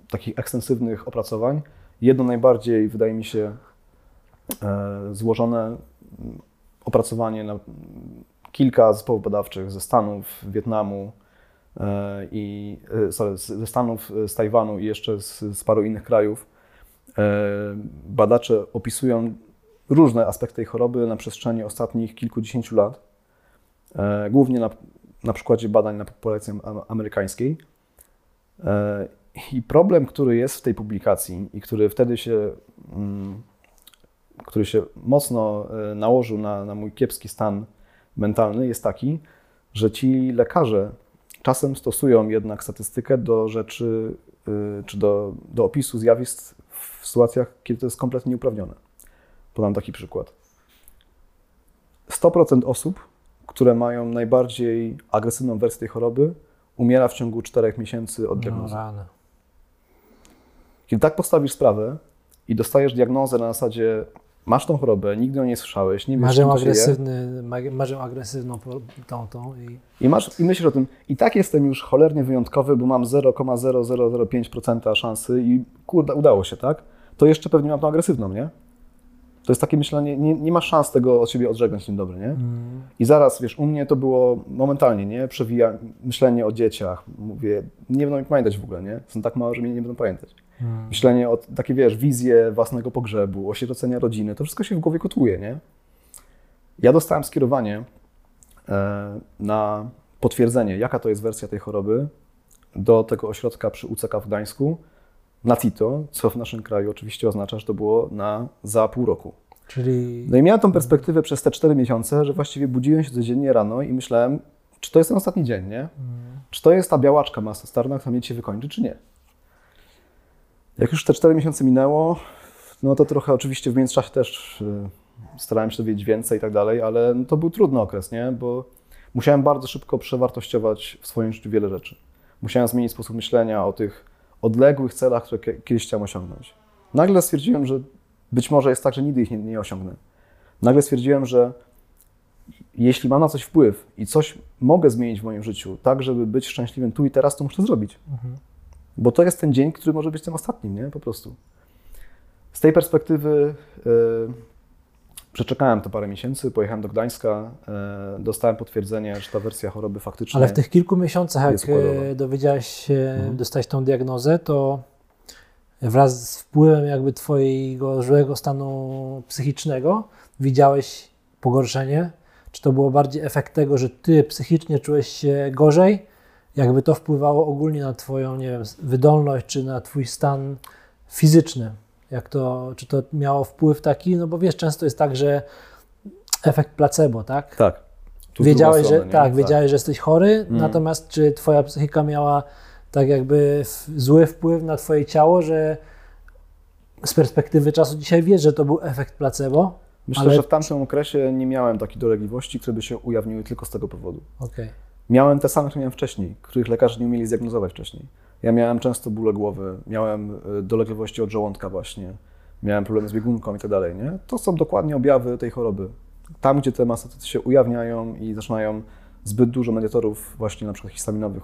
takich ekstensywnych opracowań. Jedno najbardziej, wydaje mi się, złożone mm, opracowanie na kilka zespołów badawczych ze Stanów, Wietnamu i sorry, ze Stanów, z Tajwanu i jeszcze z, z paru innych krajów. Badacze opisują różne aspekty tej choroby na przestrzeni ostatnich kilkudziesięciu lat, e, głównie na, na przykładzie badań na populacji am- amerykańskiej. E, I problem, który jest w tej publikacji i który wtedy się mm, który się mocno e, nałożył na, na mój kiepski stan mentalny, jest taki, że ci lekarze czasem stosują jednak statystykę do rzeczy, y, czy do, do opisu zjawisk w sytuacjach, kiedy to jest kompletnie nieuprawnione. Podam taki przykład. 100% osób, które mają najbardziej agresywną wersję tej choroby, umiera w ciągu 4 miesięcy od No diagnozy. rany. Kiedy tak postawisz sprawę i dostajesz diagnozę na zasadzie masz tą chorobę, nigdy o niej nie słyszałeś, nie wiesz, Marzę agresywny, ma- marzę agresywną tą, tą i i, masz, i myślisz o tym, i tak jestem już cholernie wyjątkowy, bo mam 0,0005% szansy i kurde, udało się, tak? To jeszcze pewnie mam tą agresywną, nie? To jest takie myślenie, nie, nie masz szans tego od siebie odżegnać, dzień dobry, nie? mm, I zaraz, wiesz, u mnie to było momentalnie, nie? Przewija myślenie o dzieciach. Mówię, nie będą mi pamiętać w ogóle, nie? Są tak małe, że mnie nie będą pamiętać. mm. Myślenie o takie, wiesz, wizje własnego pogrzebu, osierocenia rodziny, to wszystko się w głowie kotłuje, nie? Ja dostałem skierowanie e, na potwierdzenie, jaka to jest wersja tej choroby, do tego ośrodka przy UCK w Gdańsku, na CITO, co w naszym kraju oczywiście oznacza, że to było na za pół roku. Czyli No i miałem tą perspektywę przez te 4 miesiące, że właściwie budziłem się codziennie rano i myślałem, czy to jest ten ostatni dzień, nie? mm, Czy to jest ta białaczka masostarna, która mnie dzisiaj wykończy, czy nie? Jak już te 4 miesiące minęło, no to trochę oczywiście w międzyczasie też y, starałem się dowiedzieć więcej i tak dalej, ale no to był trudny okres, nie? Bo musiałem bardzo szybko przewartościować w swoim życiu wiele rzeczy. Musiałem zmienić sposób myślenia o tych odległych celach, które kie- kiedyś chciałem osiągnąć. Nagle stwierdziłem, że być może jest tak, że nigdy ich nie, nie osiągnę. Nagle stwierdziłem, że jeśli mam na coś wpływ i coś mogę zmienić w moim życiu, tak żeby być szczęśliwym tu i teraz, to muszę zrobić. mhm. Bo to jest ten dzień, który może być tym ostatnim, nie? Po prostu. Z tej perspektywy y, przeczekałem to parę miesięcy, pojechałem do Gdańska, y, dostałem potwierdzenie, że ta wersja choroby faktycznie... Ale w tych kilku miesiącach, jak e, dowiedziałeś się, Mhm. dostałeś tą diagnozę, to wraz z wpływem jakby twojego złego stanu psychicznego widziałeś pogorszenie? Czy to było bardziej efekt tego, że ty psychicznie czułeś się gorzej? Jakby to wpływało ogólnie na twoją, nie wiem, wydolność, czy na twój stan fizyczny? Jak to, czy to miało wpływ taki? No bo wiesz, często jest tak, że efekt placebo, tak? Tak. Tu wiedziałeś, że nie? tak, wiedziałeś, że jesteś chory, Mm. natomiast czy twoja psychika miała tak jakby zły wpływ na twoje ciało, że z perspektywy czasu dzisiaj wiesz, że to był efekt placebo? Myślę, ale- że w tamtym okresie nie miałem takich dolegliwości, które by się ujawniły tylko z tego powodu. Okej. Miałem te same, które miałem wcześniej, których lekarze nie umieli zdiagnozować wcześniej. Ja miałem często bóle głowy, miałem y, dolegliwości od żołądka właśnie, miałem problemy z biegunką i tak dalej, nie? To są dokładnie objawy tej choroby. Tam, gdzie te mastocyty się ujawniają i zaczynają zbyt dużo mediatorów właśnie na przykład histaminowych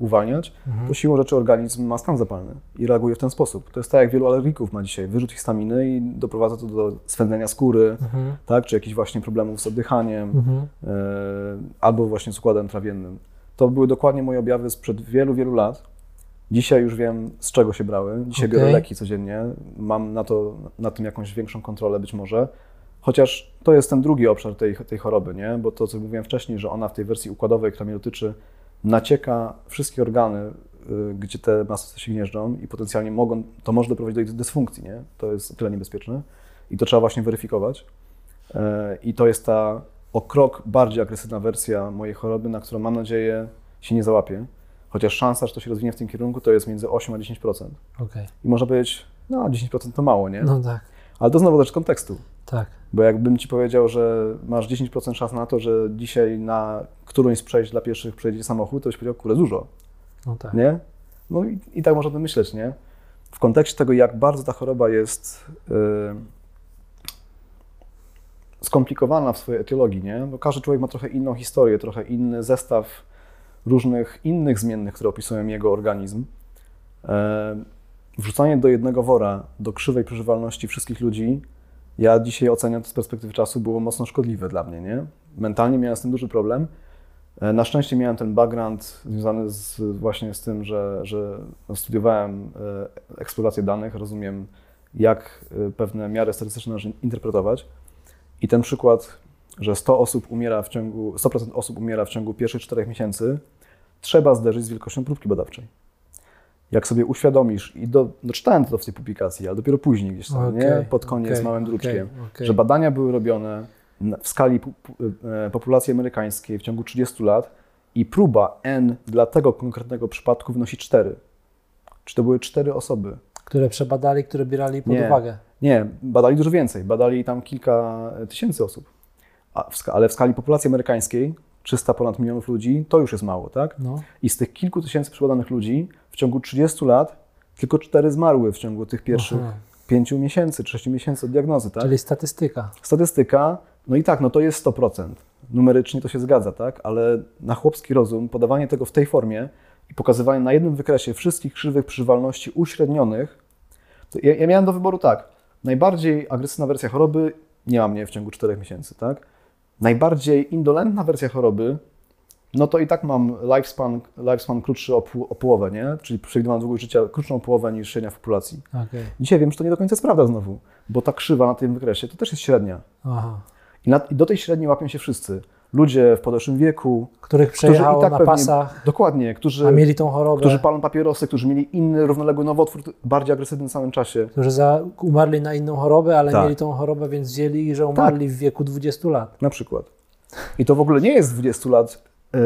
uwalniać, Mhm. to siłą rzeczy organizm ma stan zapalny i reaguje w ten sposób. To jest tak, jak wielu alergików ma dzisiaj, wyrzut histaminy i doprowadza to do swędzenia skóry, Mhm. tak, czy jakichś właśnie problemów z oddychaniem, Mhm. e, albo właśnie z układem trawiennym. To były dokładnie moje objawy sprzed wielu, wielu lat. Dzisiaj już wiem, z czego się brały. Dzisiaj Okej. biorę leki codziennie. Mam na, to, na tym jakąś większą kontrolę być może. Chociaż to jest ten drugi obszar tej, tej choroby, nie? bo to, co mówiłem wcześniej, że ona w tej wersji układowej, która mnie dotyczy, nacieka wszystkie organy, y, gdzie te masy się gnieżdżą i potencjalnie mogą, to może doprowadzić do dysfunkcji, nie? To jest o tyle niebezpieczne i to trzeba właśnie weryfikować. E, I to jest ta o krok bardziej agresywna wersja mojej choroby, na którą mam nadzieję się nie załapię. Chociaż szansa, że to się rozwinie w tym kierunku, to jest między 8 a 10%. Okej. I można powiedzieć, no 10% to mało, nie? No tak, Ale to znowu też kontekstu. tak. Bo jakbym ci powiedział, że masz 10% szans na to, że dzisiaj na którąś z przejść dla pieszych przejdzie samochód, to byś powiedział, kurde, dużo, No tak. nie? No i, i tak można by myśleć, nie? W kontekście tego, jak bardzo ta choroba jest yy, skomplikowana w swojej etiologii, nie? Bo każdy człowiek ma trochę inną historię, trochę inny zestaw różnych innych zmiennych, które opisują jego organizm. E, Wrzucanie do jednego wora, do krzywej przeżywalności wszystkich ludzi, ja dzisiaj oceniam to z perspektywy czasu, było mocno szkodliwe dla mnie, nie? Mentalnie miałem z tym duży problem. E, Na szczęście miałem ten background związany z, właśnie z tym, że, że no, studiowałem e, eksplorację danych, rozumiem, jak pewne miary statystyczne należy interpretować. I ten przykład, że 100 osób umiera w ciągu, 100% osób umiera w ciągu pierwszych 4 miesięcy, trzeba zderzyć z wielkością próbki badawczej. jak sobie uświadomisz, i do, doczytałem to w tej publikacji, ale dopiero później gdzieś tam, nie? Okej, pod koniec okej, małym druczkiem, okej. że badania były robione w skali e, populacji amerykańskiej w ciągu 30 lat i próba N dla tego konkretnego przypadku wynosi 4. Czy to były 4 osoby? Które przebadali, które bierali pod Nie. uwagę. Nie, badali dużo więcej, badali tam kilka tysięcy osób. Ale w skali populacji amerykańskiej, 300 ponad milionów ludzi, to już jest mało, tak? No. I z tych kilku tysięcy przebadanych ludzi w ciągu 30 lat tylko 4 zmarły w ciągu tych pierwszych Aha. 5 miesięcy, 6 miesięcy od diagnozy, tak? Czyli statystyka. Statystyka, no i tak, no to jest 100%. Numerycznie to się zgadza, tak? Ale na chłopski rozum podawanie tego w tej formie i pokazywanie na jednym wykresie wszystkich krzywych przeżywalności uśrednionych, ja, ja miałem do wyboru tak. Najbardziej agresywna wersja choroby nie ma mnie w ciągu 4 miesięcy, tak? Najbardziej indolentna wersja choroby, no to i tak mam lifespan, lifespan krótszy o, pół, o połowę, nie? Czyli przewidywaną długość życia krótszą o połowę niż średnia w populacji. Okej. Dzisiaj wiem, że to nie do końca jest prawda znowu, bo ta krzywa na tym wykresie to też jest średnia. Aha. I, na, I do tej średniej łapią się wszyscy. Ludzie w podeszłym wieku, Których którzy przejechało i tak na pewnie, pasach, dokładnie, którzy, a mieli tą chorobę, którzy palą papierosy, którzy mieli inny równoległy nowotwór, bardziej agresywny w samym czasie. którzy za, umarli na inną chorobę, ale Tak. mieli tą chorobę, więc wzięli, że umarli w wieku 20 lat. Na przykład. I to w ogóle nie jest 20 lat, e,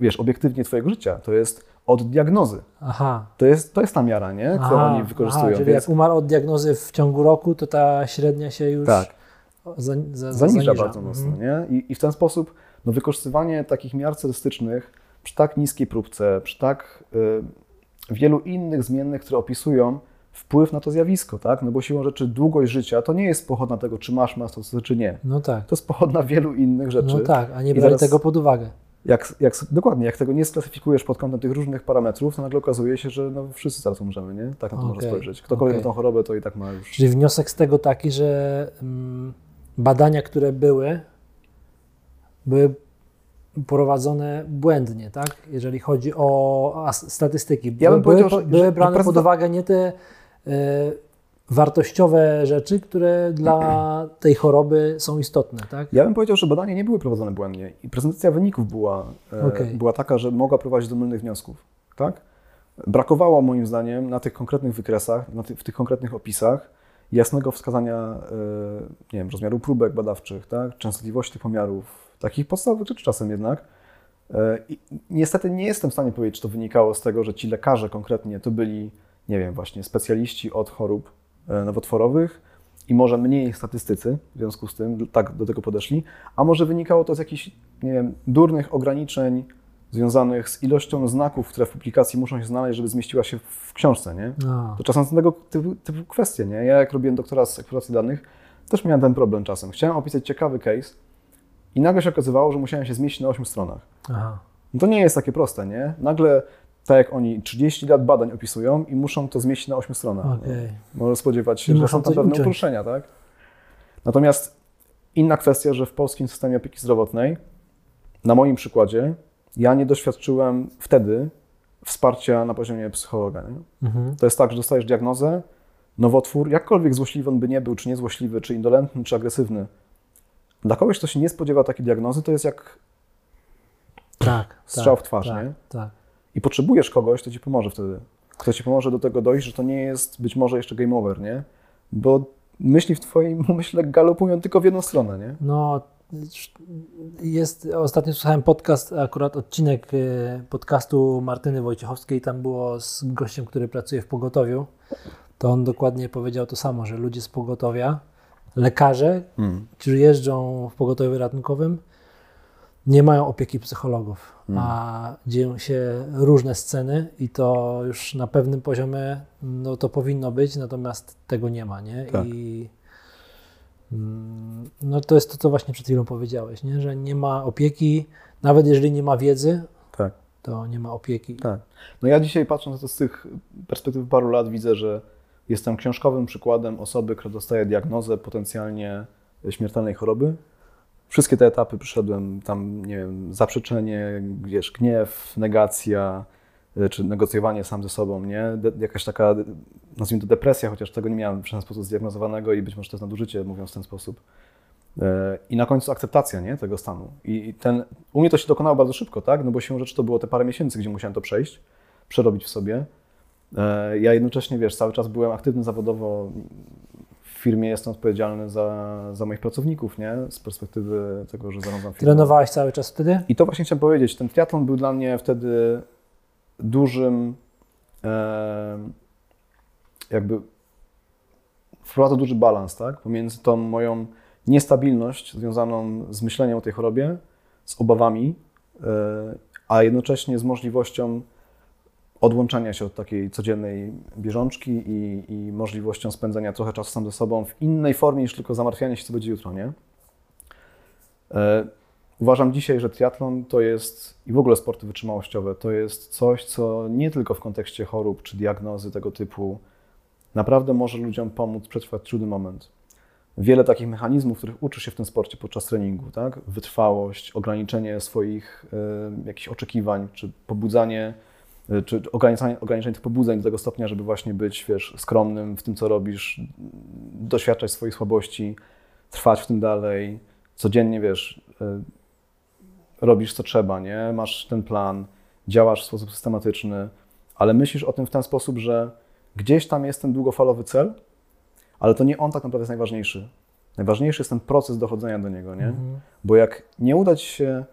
wiesz, obiektywnie twojego życia. To jest od diagnozy. Aha. To jest, to jest ta miara, nie? którą Aha, oni wykorzystują. Aha, czyli więc, jak umarł od diagnozy w ciągu roku, to ta średnia się już tak. za, za, zaniża bardzo mocno, Mhm. nie? I, I w ten sposób no, wykorzystywanie takich miar statystycznych przy tak niskiej próbce, przy tak y, wielu innych zmiennych, które opisują wpływ na to zjawisko, tak? No bo siłą rzeczy długość życia to nie jest pochodna tego, czy masz mastocyty, czy nie. No tak. To jest pochodna wielu innych rzeczy. No tak, a nie brali tego pod uwagę. Jak, jak, dokładnie, jak tego nie sklasyfikujesz pod kątem tych różnych parametrów, to nagle okazuje się, że no, wszyscy zaraz umrzemy, nie? Tak na to można Okej, spojrzeć. Ktokolwiek ma tą chorobę, to i tak ma już... Czyli wniosek z tego taki, że mm, badania, które były, były prowadzone błędnie, tak? Jeżeli chodzi o statystyki. Ja bym były, powiedział, były, brane pod prezydent- uwagę nie te e, wartościowe rzeczy, które dla tej choroby są istotne, tak? Ja bym powiedział, że badania nie były prowadzone błędnie i prezentacja wyników była, e, Okej. była taka, że mogła prowadzić do mylnych wniosków. Tak? Brakowało moim zdaniem na tych konkretnych wykresach, ty, w tych konkretnych opisach jasnego wskazania e, nie wiem, rozmiaru próbek badawczych, tak? częstotliwości tych pomiarów, takich podstawowych rzeczy czasem jednak. E, I niestety nie jestem w stanie powiedzieć, czy to wynikało z tego, że ci lekarze konkretnie to byli, nie wiem, właśnie specjaliści od chorób e, nowotworowych i może mniej statystycy w związku z tym tak do tego podeszli, a może wynikało to z jakichś, nie wiem, durnych ograniczeń związanych z ilością znaków, które w publikacji muszą się znaleźć, żeby zmieściła się w książce, nie? A, To czasem są tego typu, typu kwestie, nie? Ja jak robiłem doktorat z eksploracji danych, też miałem ten problem czasem. Chciałem opisać ciekawy case i nagle się okazywało, że musiałem się zmieścić na 8 stronach. aha. No to nie jest takie proste, nie? Nagle, tak jak oni 30 lat badań opisują i muszą to zmieścić na 8 stronach. Okej. Można spodziewać się, I że są tam pewne uciąć. uproszczenia, tak? Natomiast inna kwestia, że w polskim systemie opieki zdrowotnej, na moim przykładzie, ja nie doświadczyłem wtedy wsparcia na poziomie psychologa. Mhm. To jest tak, że dostajesz diagnozę, nowotwór, jakkolwiek złośliwy on by nie był, czy niezłośliwy, czy indolentny, czy agresywny. Dla kogoś, kto się nie spodziewa takiej diagnozy, to jest jak Tak. Strzał tak, w twarz, tak, nie? Tak. i potrzebujesz kogoś, kto ci pomoże wtedy. Kto ci pomoże do tego dojść, że to nie jest być może jeszcze game over, nie? Bo myśli w twoim umyśle galopują tylko w jedną stronę, nie? No, jest, ostatnio słuchałem podcast, akurat odcinek e, podcastu Martyny Wojciechowskiej, tam było z gościem, który pracuje w pogotowiu, to on dokładnie powiedział to samo, że ludzie z pogotowia, lekarze, którzy jeżdżą w pogotowiu ratunkowym, nie mają opieki psychologów, a dzieją się różne sceny i to już na pewnym poziomie no, to powinno być, natomiast tego nie ma, nie? Tak. I mm, no to jest to, co właśnie przed chwilą powiedziałeś, nie? że nie ma opieki, nawet jeżeli nie ma wiedzy, Tak. to nie ma opieki. Tak. No ja dzisiaj patrząc na to z tych perspektyw paru lat widzę, że jestem książkowym przykładem osoby, która dostaje diagnozę potencjalnie śmiertelnej choroby. Wszystkie te etapy przyszedłem, tam, nie wiem, zaprzeczenie, wiesz, gniew, negacja, y, czy negocjowanie sam ze sobą, nie? De, jakaś taka, nazwijmy to depresja, chociaż tego nie miałem w żaden sposób zdiagnozowanego i być może to jest nadużycie, mówiąc w ten sposób. E, I na końcu akceptacja nie, tego stanu. I ten, u mnie to się dokonało bardzo szybko, tak? No bo siłą rzeczy to było te parę miesięcy, gdzie musiałem to przejść, przerobić w sobie. E, Ja jednocześnie, wiesz, cały czas byłem aktywny zawodowo. W firmie jestem odpowiedzialny za, za moich pracowników, nie? Z perspektywy tego, że zarządzam firmą. Trenowałeś cały czas wtedy? I to właśnie chciałem powiedzieć. Ten triatlon był dla mnie wtedy dużym, e, jakby wprowadzał duży balans, tak? Pomiędzy tą moją niestabilność związaną z myśleniem o tej chorobie, z obawami, e, a jednocześnie z możliwością odłączania się od takiej codziennej bieżączki i, i możliwością spędzenia trochę czasu sam ze sobą w innej formie niż tylko zamartwianie się, co będzie jutro, nie? E, Uważam dzisiaj, że triatlon to jest i w ogóle sporty wytrzymałościowe to jest coś, co nie tylko w kontekście chorób czy diagnozy tego typu naprawdę może ludziom pomóc przetrwać trudny moment. Wiele takich mechanizmów, których uczy się w tym sporcie podczas treningu, tak? Wytrwałość, ograniczenie swoich y, jakichś oczekiwań, czy pobudzanie, czy ograniczanie, ograniczenie tych pobudzeń do tego stopnia, żeby właśnie być, wiesz, skromnym w tym, co robisz, doświadczać swoich słabości, trwać w tym dalej, codziennie, wiesz, y, robisz co trzeba, nie? Masz ten plan, działasz w sposób systematyczny, ale myślisz o tym w ten sposób, że gdzieś tam jest ten długofalowy cel, ale to nie on tak naprawdę jest najważniejszy. Najważniejszy jest ten proces dochodzenia do niego, nie? Bo jak nie uda ci się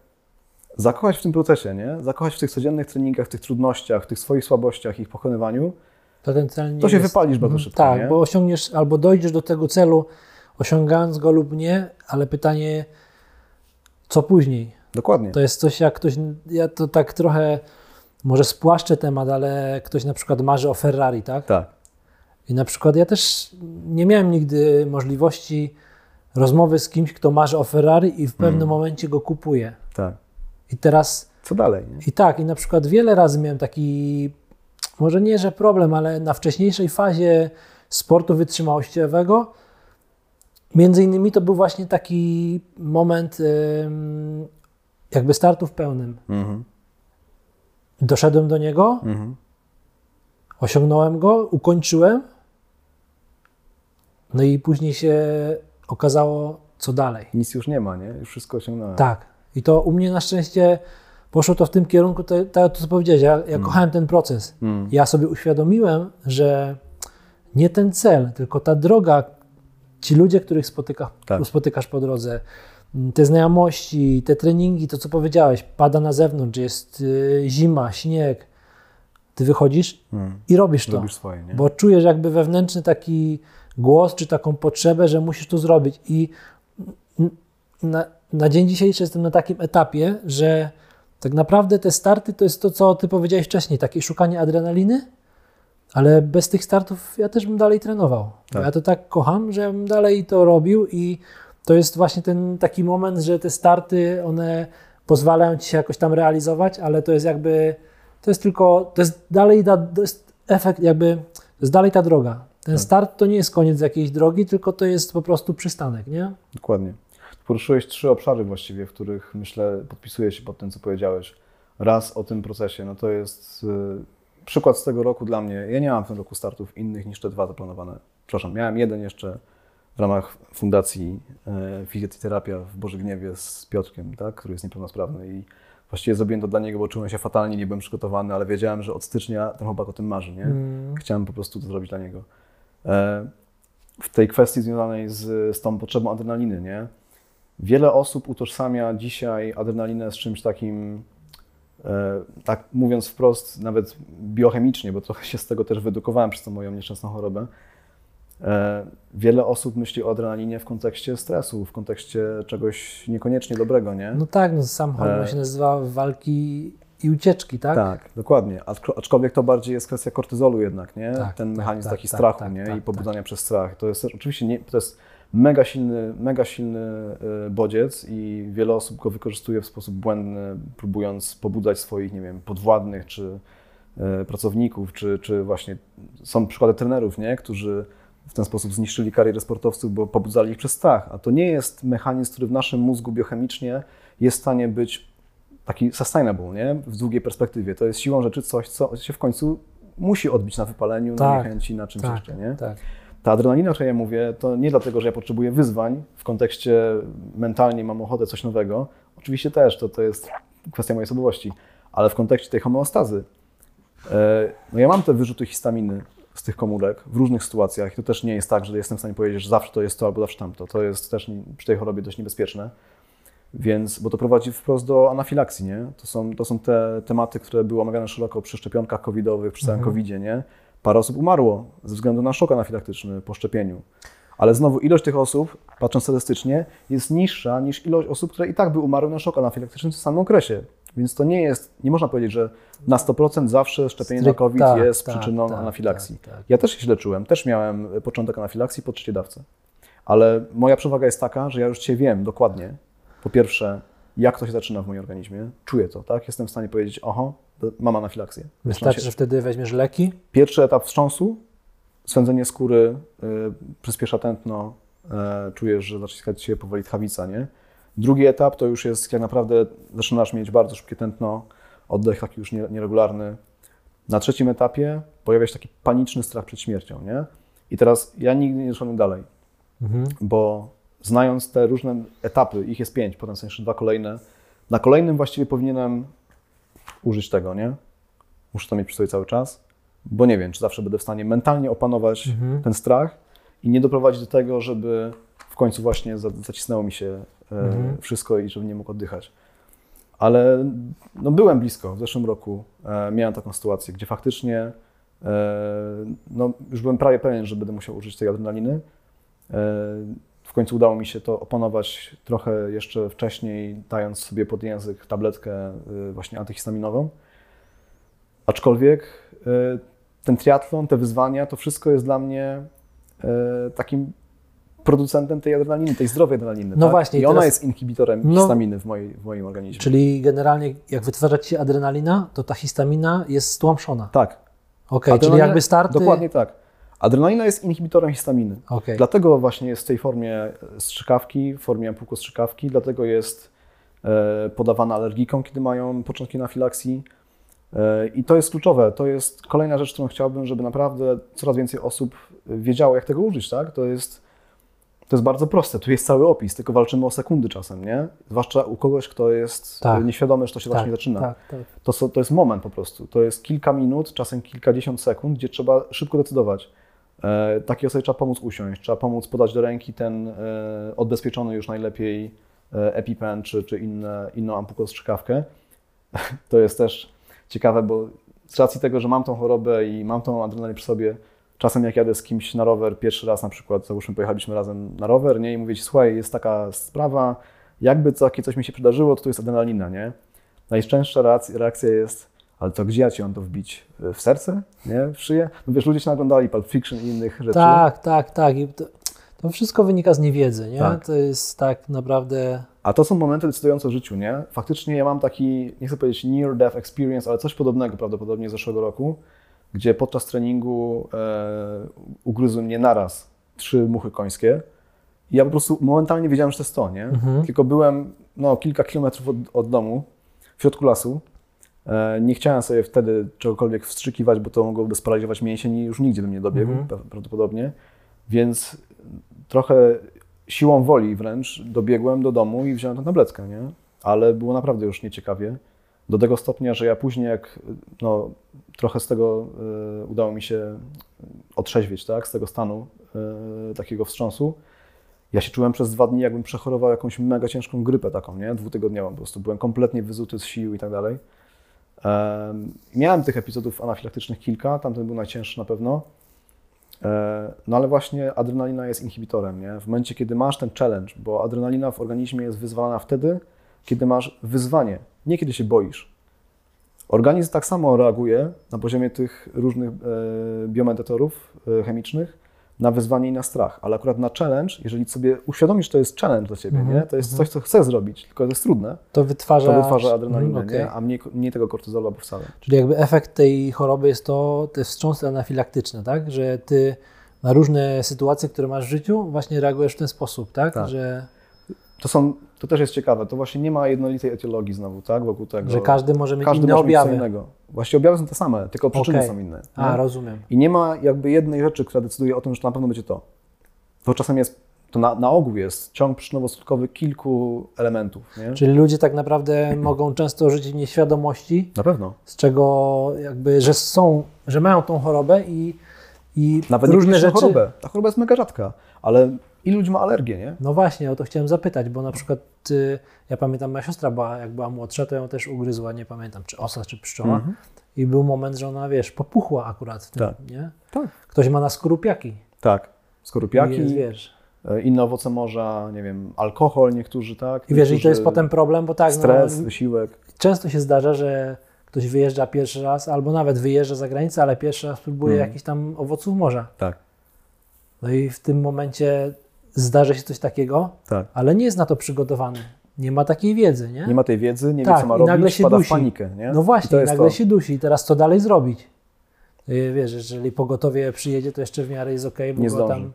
zakochać w tym procesie, nie? Zakochać w tych codziennych treningach, w tych trudnościach, w tych swoich słabościach, ich pokonywaniu, To ten cel nie to się jest... wypalisz bardzo Mhm, szybko, Tak, nie? bo osiągniesz albo dojdziesz do tego celu, osiągając go lub nie, ale pytanie, co później? Dokładnie. To jest coś jak ktoś, ja to tak trochę, może spłaszczę temat, ale ktoś na przykład marzy o Ferrari, tak? Tak. I na przykład ja też nie miałem nigdy możliwości rozmowy z kimś, kto marzy o Ferrari i w pewnym Mm. momencie go kupuje. Tak. I teraz Co dalej, nie? I tak, i na przykład wiele razy miałem taki, może nie, że problem, ale na wcześniejszej fazie sportu wytrzymałościowego, między innymi to był właśnie taki moment jakby startu w pełnym. Mhm. Doszedłem do niego, Mhm. osiągnąłem go, ukończyłem, no i później się okazało, co dalej. Nic już nie ma, nie? Już wszystko osiągnąłem. Tak. I to u mnie na szczęście poszło to w tym kierunku, to, to, to co powiedziałeś, ja, ja kochałem ten proces. Mm. Ja sobie uświadomiłem, że nie ten cel, tylko ta droga, ci ludzie, których spotyka, Tak. spotykasz po drodze, m, te znajomości, te treningi, to co powiedziałeś, pada na zewnątrz, jest y, zima, śnieg, ty wychodzisz Mm. i robisz to, Robisz swoje, bo czujesz jakby wewnętrzny taki głos, czy taką potrzebę, że musisz to zrobić i na, na dzień dzisiejszy jestem na takim etapie, że tak naprawdę te starty to jest to, co ty powiedziałeś wcześniej, takie szukanie adrenaliny, ale bez tych startów ja też bym dalej trenował. Tak. Ja to tak kocham, że ja bym dalej to robił i to jest właśnie ten taki moment, że te starty, one pozwalają ci się jakoś tam realizować, ale to jest jakby, to jest tylko, to jest dalej, ta, to jest efekt jakby, to jest dalej ta droga. Ten Tak. start to nie jest koniec jakiejś drogi, tylko to jest po prostu przystanek, nie? Dokładnie. Poruszyłeś trzy obszary właściwie, w których myślę, podpisuję się pod tym, co powiedziałeś. Raz o tym procesie, no to jest y, przykład z tego roku dla mnie. Ja nie mam w tym roku startów innych niż te dwa zaplanowane. Przepraszam, miałem jeden jeszcze w ramach Fundacji e, Fizjoterapia w Bożygniewie z Piotrkiem, tak, który jest niepełnosprawny i właściwie zrobiłem to dla niego, bo czułem się fatalnie, nie byłem przygotowany, ale wiedziałem, że od stycznia ten chłopak o tym marzy, nie? Mm. Chciałem po prostu to zrobić dla niego. E, W tej kwestii związanej z, z tą potrzebą adrenaliny, nie? Wiele osób utożsamia dzisiaj adrenalinę z czymś takim, e, tak mówiąc wprost, nawet biochemicznie, bo trochę się z tego też wyedukowałem przez tą moją nieszczęsną chorobę. E, Wiele osób myśli o adrenalinie w kontekście stresu, w kontekście czegoś niekoniecznie dobrego, nie? No tak, no sam hormon E. się nazywa walki i ucieczki, tak? Tak, dokładnie. Aczko- Aczkolwiek to bardziej jest kwestia kortyzolu jednak, nie? Tak, Ten tak, mechanizm tak, taki tak, strachu, tak, nie? tak, I pobudzania przez strach. To jest oczywiście nie, to jest mega silny, mega silny y, bodziec i wiele osób go wykorzystuje w sposób błędny, próbując pobudzać swoich, nie wiem, podwładnych czy y, pracowników, czy, czy właśnie są przykłady trenerów, nie? Którzy w ten sposób zniszczyli karierę sportowców, bo pobudzali ich przez strach. A to nie jest mechanizm, który w naszym mózgu biochemicznie jest w stanie być taki sustainable, nie? W długiej perspektywie. To jest siłą rzeczy coś, co się w końcu musi odbić na wypaleniu, na Tak, niechęci, na czymś tak, jeszcze, nie? Tak. Ta adrenalina, o której ja mówię, to nie dlatego, że ja potrzebuję wyzwań w kontekście mentalnie mam ochotę coś nowego. Oczywiście też, to, to jest kwestia mojej osobowości, ale w kontekście tej homeostazy. E, No ja mam te wyrzuty histaminy z tych komórek w różnych sytuacjach. To też nie jest tak, że jestem w stanie powiedzieć, że zawsze to jest to albo zawsze tamto. To jest też przy tej chorobie dość niebezpieczne. Więc, bo to prowadzi wprost do anafilakcji, nie? To są, to są te tematy, które były omawiane szeroko przy szczepionkach covidowych, przy całym covidzie, nie? Parę osób umarło ze względu na szok anafilaktyczny po szczepieniu. Ale znowu ilość tych osób, patrząc statystycznie, jest niższa niż ilość osób, które i tak by umarły na szok anafilaktyczny w samym okresie. Więc to nie jest, nie można powiedzieć, że na 100% zawsze szczepienie na Stryk- COVID tak, jest tak, przyczyną tak, anafilakcji. tak, tak. Ja też się źle czułem, też miałem początek anafilakcji po trzeciej dawce. Ale moja przewaga jest taka, że ja już dzisiaj wiem dokładnie, po pierwsze, jak to się zaczyna w moim organizmie, czuję to, tak? Jestem w stanie powiedzieć, oho, mam anafilaksję. Wystarczy, się- że wtedy weźmiesz leki. Pierwszy etap wstrząsu, swędzenie skóry, y, przyspiesza tętno, y, czujesz, że zaczyna się powoli tchawica, nie? Drugi etap to już jest, jak naprawdę zaczynasz mieć bardzo szybkie tętno, oddech taki już nie- nieregularny. Na trzecim etapie pojawia się taki paniczny strach przed śmiercią, nie? I teraz ja nigdy nie doszedłem dalej, Mhm. bo znając te różne etapy, ich jest pięć, potem są jeszcze dwa kolejne, na kolejnym właściwie powinienem użyć tego, nie? Muszę to mieć przy sobie cały czas, bo nie wiem, czy zawsze będę w stanie mentalnie opanować Mhm. ten strach i nie doprowadzić do tego, żeby w końcu właśnie za- zacisnęło mi się e, Mhm. wszystko i żebym nie mógł oddychać. Ale no, byłem blisko. W zeszłym roku e, miałem taką sytuację, gdzie faktycznie e, no, już byłem prawie pewien, że będę musiał użyć tej adrenaliny. W końcu udało mi się to opanować trochę jeszcze wcześniej, dając sobie pod język tabletkę e, właśnie antyhistaminową. Aczkolwiek e, ten triatlon, te wyzwania, to wszystko jest dla mnie e, takim producentem tej adrenaliny, tej zdrowej adrenaliny. No tak? właśnie, I ona teraz- jest inhibitorem No- histaminy w, mojej, w moim organizmie. Czyli generalnie jak wytwarza się adrenalina, to ta histamina jest stłamszona. Tak. Okej, czyli Adrenalina- jakby starty... Dokładnie tak. Adrenalina jest inhibitorem histaminy. Okej. Dlatego właśnie jest w tej formie strzykawki, w formie ampułko strzykawki, dlatego jest e, podawana alergikom, kiedy mają początki anafilaksji. E, I to jest kluczowe. To jest kolejna rzecz, którą chciałbym, żeby naprawdę coraz więcej osób wiedziało, jak tego użyć. Tak? To, jest, to jest bardzo proste. Tu jest cały opis, tylko walczymy o sekundy czasem, nie? Zwłaszcza u kogoś, kto jest Tak. nieświadomy, że to się właśnie zaczyna. Tak, tak. To, to jest moment po prostu. To jest kilka minut, czasem kilkadziesiąt sekund, gdzie trzeba szybko decydować. E, takiej osobie trzeba pomóc usiąść, trzeba pomóc podać do ręki ten e, odbezpieczony już najlepiej e, EpiPen czy, czy inne, inną ampułkę strzykawkę. To jest też ciekawe, bo z racji tego, że mam tą chorobę i mam tą adrenalinę przy sobie, czasem jak jadę z kimś na rower, pierwszy raz na przykład, załóżmy pojechaliśmy razem na rower, nie, i mówię ci, słuchaj, jest taka sprawa, jakby takie coś mi się przydarzyło, to to jest adrenalina, nie? Najczęstsza reakcja jest, ale to gdzie ja ci mam to wbić? W serce? Nie? W szyję? No wiesz, ludzie się naglądali Pulp Fiction i innych rzeczy. Tak, tak, tak. I to, to wszystko wynika z niewiedzy, nie? Tak. To jest tak naprawdę... A to są momenty decydujące w życiu, nie? Faktycznie ja mam taki, nie chcę powiedzieć near death experience, ale coś podobnego prawdopodobnie z zeszłego roku, gdzie podczas treningu e, ugryzły mnie naraz trzy muchy końskie i ja po prostu momentalnie wiedziałem, że to jest to, nie? Mhm. Tylko byłem no, kilka kilometrów od, od domu, w środku lasu. E, nie chciałem sobie wtedy czegokolwiek wstrzykiwać, bo to mogłoby sparaliżować mięsień i już nigdzie bym nie dobiegł Mhm. pra- prawdopodobnie. Więc trochę siłą woli wręcz dobiegłem do domu i wziąłem tę tabletkę, nie? Ale było naprawdę już nieciekawie. Do tego stopnia, że ja później jak no, trochę z tego y, udało mi się otrzeźwieć, tak? Z tego stanu y, takiego wstrząsu. Ja się czułem przez dwa dni, jakbym przechorował jakąś mega ciężką grypę taką, nie? Dwutygodniową po prostu. Byłem kompletnie wyzuty z sił i tak dalej. Em, Miałem tych epizodów anafilaktycznych kilka, tamten był najcięższy na pewno. E, No ale właśnie adrenalina jest inhibitorem, nie? W momencie, kiedy masz ten challenge, bo adrenalina w organizmie jest wyzwalana wtedy, kiedy masz wyzwanie, nie kiedy się boisz. Organizm tak samo reaguje na poziomie tych różnych e, biomedytorów e, chemicznych na wyzwanie i na strach, ale akurat na challenge, jeżeli sobie uświadomisz, że to jest challenge dla Ciebie, Mhm, nie? to jest mhm. coś, co chcesz zrobić, tylko to jest trudne, To wytwarza... to wytwarza adrenalinę, Mhm, okej. nie? a mniej, mniej tego kortyzolu albo wcale. Czyli jakby efekt tej choroby jest to te wstrząsy anafilaktyczne, tak? Że ty na różne sytuacje, które masz w życiu, właśnie reagujesz w ten sposób, tak? Tak. Że, To, są, to też jest ciekawe, to właśnie nie ma jednolitej etiologii znowu, tak, wokół tego. że każdy może mieć każdy inne może mieć co objawy. innego. Właściwie objawy są te same, tylko przyczyny Okej. są inne. A, nie? rozumiem. I nie ma jakby jednej rzeczy, która decyduje o tym, że to na pewno będzie to. To czasem jest To na, na ogół jest ciąg przyczynowo-skutkowy kilku elementów. Nie? Czyli ludzie tak naprawdę mogą często żyć w nieświadomości, Na pewno. z czego jakby, że są, że mają tą chorobę i, i Nawet różne rzeczy. chorobę. Ta choroba jest mega rzadka, ale ilu ludzi ma alergię, nie? No właśnie, o to chciałem zapytać, bo na przykład y, ja pamiętam, moja siostra była, jak była młodsza, to ją też ugryzła, nie pamiętam, czy osa, czy pszczoła. Mhm. I był moment, że ona, wiesz, popuchła akurat w tym, Tak. nie? Tak. Ktoś ma na skorupiaki. Tak. Skorupiaki, jest, wiesz. e, inne owoce morza, nie wiem, alkohol niektórzy, tak? I wiesz, i to jest potem problem, bo tak, Stres, no, wysiłek. często się zdarza, że ktoś wyjeżdża pierwszy raz, albo nawet wyjeżdża za granicę, ale pierwszy raz próbuje Mhm. jakichś tam owoców morza. Tak, No i w tym momencie zdarzy się coś takiego, tak. ale nie jest na to przygotowany. Nie ma takiej wiedzy, nie? Nie ma tej wiedzy, nie Tak, wie, co ma i robić, nagle się dusi. w panikę, nie? No I właśnie, jest nagle to. się dusi. I teraz co dalej zrobić? Y, Wiesz, jeżeli pogotowie przyjedzie, to jeszcze w miarę jest ok, bo Nie zdąży. tam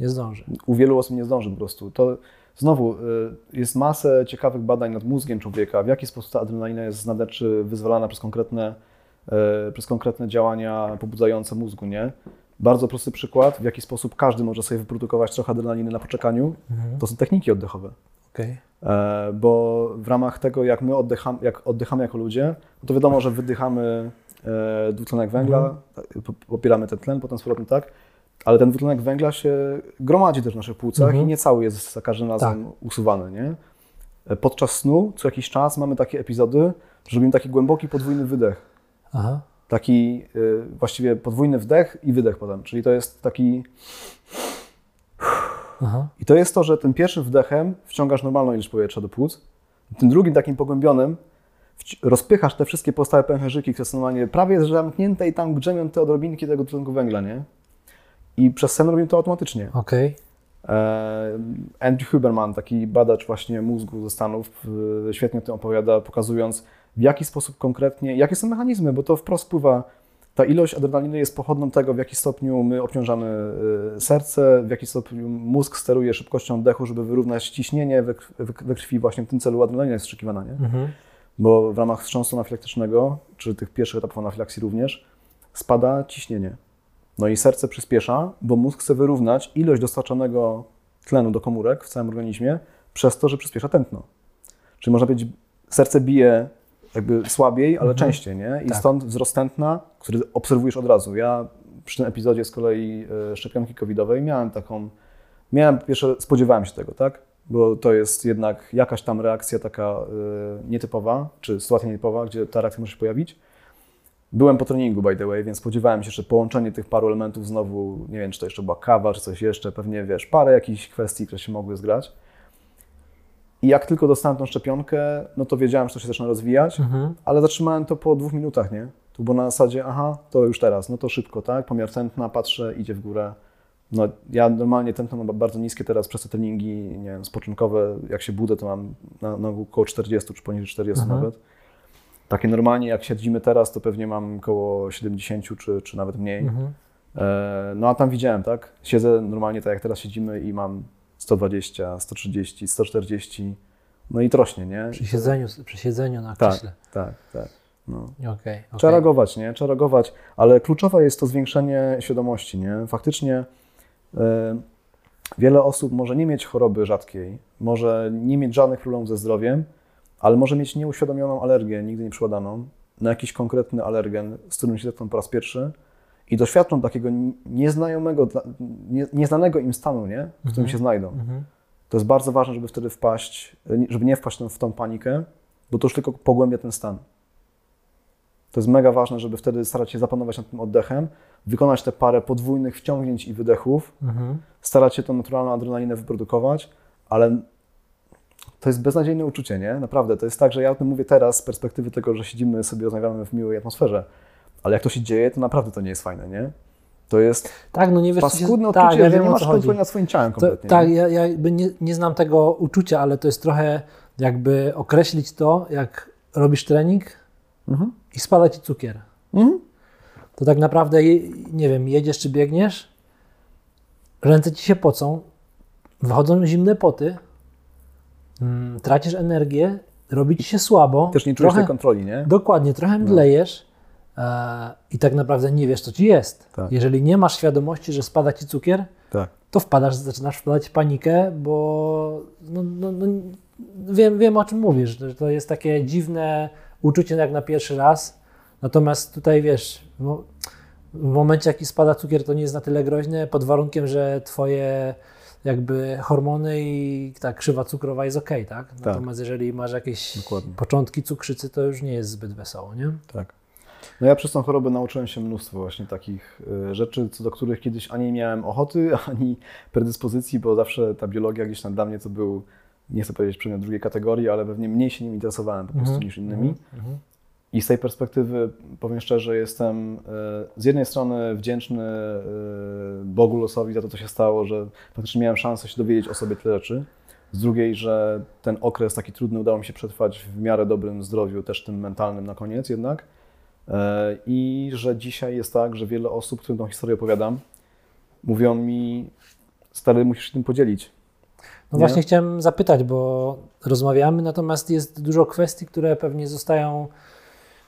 nie zdąży. U wielu osób nie zdąży po prostu. To znowu y, jest masę ciekawych badań nad mózgiem człowieka, w jaki sposób ta adrenalina jest z nadeczy wyzwalana przez konkretne, y, przez konkretne działania pobudzające mózgu, nie? Bardzo prosty przykład, w jaki sposób każdy może sobie wyprodukować trochę adrenaliny na poczekaniu, Mhm. to są techniki oddechowe. Okej. E, bo w ramach tego, jak my oddychamy, jak oddychamy jako ludzie, no to wiadomo, że wydychamy e, dwutlenek węgla, po- popieramy ten tlen, potem z powrotem tak, ale ten dwutlenek węgla się gromadzi też w naszych płucach Mhm. i nie cały jest za każdym razem usuwany. Nie? E, Podczas snu co jakiś czas mamy takie epizody, że robimy taki głęboki podwójny wydech. Aha. Taki y, właściwie podwójny wdech i wydech potem, czyli to jest taki Aha. I to jest to, że tym pierwszym wdechem wciągasz normalną ilość powietrza do płuc, tym drugim takim pogłębionym rozpychasz te wszystkie pozostałe pęcherzyki, które są normalnie prawie zamknięte i tam grzemią te odrobinki tego tlenku węgla, nie? I przez sen robimy to automatycznie. Okej. E, Andrew Huberman, taki badacz właśnie mózgu ze Stanów, świetnie o tym opowiada, pokazując w jaki sposób konkretnie, jakie są mechanizmy, bo to wprost wpływa, ta ilość adrenaliny jest pochodną tego, w jaki stopniu my obciążamy y, serce, w jaki stopniu mózg steruje szybkością oddechu, żeby wyrównać ciśnienie we, krw- we, we krwi, właśnie w tym celu adrenalina jest wstrzykiwana, nie? Mhm. Bo w ramach wstrząsu anafilaktycznego, czy tych pierwszych etapów anafilaksji również, spada ciśnienie. No i serce przyspiesza, bo mózg chce wyrównać ilość dostarczanego tlenu do komórek w całym organizmie przez to, że przyspiesza tętno. Czyli można powiedzieć, serce bije jakby słabiej, ale Mhm. częściej, nie? I Tak. stąd wzrost tętna, który obserwujesz od razu. Ja przy tym epizodzie z kolei e, szczepionki covidowej miałem taką, miałem, pierwsze, spodziewałem się tego, tak? Bo to jest jednak jakaś tam reakcja taka e, nietypowa, czy sytuacja nietypowa, gdzie ta reakcja może się pojawić. Byłem po treningu, by the way, więc spodziewałem się, że połączenie tych paru elementów znowu, nie wiem, czy to jeszcze była kawa, czy coś jeszcze, pewnie, wiesz, parę jakichś kwestii, które się mogły zgrać. I jak tylko dostałem tą szczepionkę, no to wiedziałem, że to się zaczyna rozwijać, Mhm. ale zatrzymałem to po dwóch minutach, nie? To było na zasadzie, aha, to już teraz, no to szybko, tak? Pomiar tętna, patrzę, idzie w górę. No, ja normalnie tętno mam bardzo niskie teraz przez te treningi, nie wiem, spoczynkowe, jak się budzę, to mam na, na około 40 czy poniżej 40 Mhm. nawet. Takie normalnie, jak siedzimy teraz, to pewnie mam około 70 czy, czy nawet mniej. Mhm. E, no a tam widziałem, tak? Siedzę normalnie tak jak teraz siedzimy i mam 120, 130, 140, no i to rośnie, nie? Przy siedzeniu, przy siedzeniu na Tak, krześle. tak, tak. No. Okej. okej. Trzeba reagować, nie? Trzeba reagować, ale kluczowe jest to zwiększenie świadomości, nie? Faktycznie e, wiele osób może nie mieć choroby rzadkiej, może nie mieć żadnych problemów ze zdrowiem, ale może mieć nieuświadomioną alergię, nigdy nie przykładaną, na jakiś konkretny alergen, z którym się zetkną po raz pierwszy i doświadczą takiego nieznajomego, nieznanego im stanu, nie? W którym Mhm. się znajdą. Mhm. To jest bardzo ważne, żeby wtedy wpaść, żeby nie wpaść w tą panikę, bo to już tylko pogłębia ten stan. To jest mega ważne, żeby wtedy starać się zapanować nad tym oddechem, wykonać te parę podwójnych wciągnięć i wydechów, Mhm. starać się tą naturalną adrenalinę wyprodukować, ale to jest beznadziejne uczucie, nie? Naprawdę. To jest tak, że ja o tym mówię teraz z perspektywy tego, że siedzimy sobie, rozmawiamy w miłej atmosferze, ale jak to się dzieje, to naprawdę to nie jest fajne, nie? To jest Tak, no nie wiesz, paskudne tak, odczucie, ja że wiem nie masz kontroli nad swoim ciałem To, kompletnie. tak, nie? ja, ja nie, nie znam tego uczucia, ale to jest trochę jakby określić to, jak robisz trening Mhm. i spada ci cukier. Mhm. To tak naprawdę, nie wiem, jedziesz czy biegniesz, ręce ci się pocą, wychodzą zimne poty, mm, tracisz energię, robi ci się słabo. Też nie czujesz trochę, tej kontroli, nie? Dokładnie, trochę mdlejesz, e, i tak naprawdę nie wiesz, co ci jest. Tak. Jeżeli nie masz świadomości, że spada ci cukier, Tak. to wpadasz, zaczynasz wpadać w panikę, bo no, no, no, wiem, wiem o czym mówisz, że to jest takie dziwne uczucie jak na pierwszy raz. Natomiast tutaj wiesz, w momencie jaki spada cukier, to nie jest na tyle groźne, pod warunkiem, że twoje jakby hormony i ta krzywa cukrowa jest ok, tak? Natomiast jeżeli masz jakieś Dokładnie. początki cukrzycy, to już nie jest zbyt wesoło, nie? Tak. No ja przez tą chorobę nauczyłem się mnóstwo właśnie takich y, rzeczy, co do których kiedyś ani nie miałem ochoty, ani predyspozycji, bo zawsze ta biologia gdzieś tam dla mnie to był, nie chcę powiedzieć przedmiot drugiej kategorii, ale pewnie mniej się nim interesowałem po prostu niż innymi. Mhm. I z tej perspektywy, powiem szczerze, jestem y, z jednej strony wdzięczny y, Bogu, losowi za to, co się stało, że faktycznie miałem szansę się dowiedzieć o sobie tyle rzeczy. Z drugiej, że ten okres taki trudny udało mi się przetrwać w miarę dobrym zdrowiu, też tym mentalnym na koniec jednak. E, I że dzisiaj jest tak, że wiele osób, którym tą historię opowiadam, mówią mi, stary, musisz się tym podzielić. No Nie? właśnie chciałem zapytać, bo rozmawiamy, natomiast jest dużo kwestii, które pewnie zostają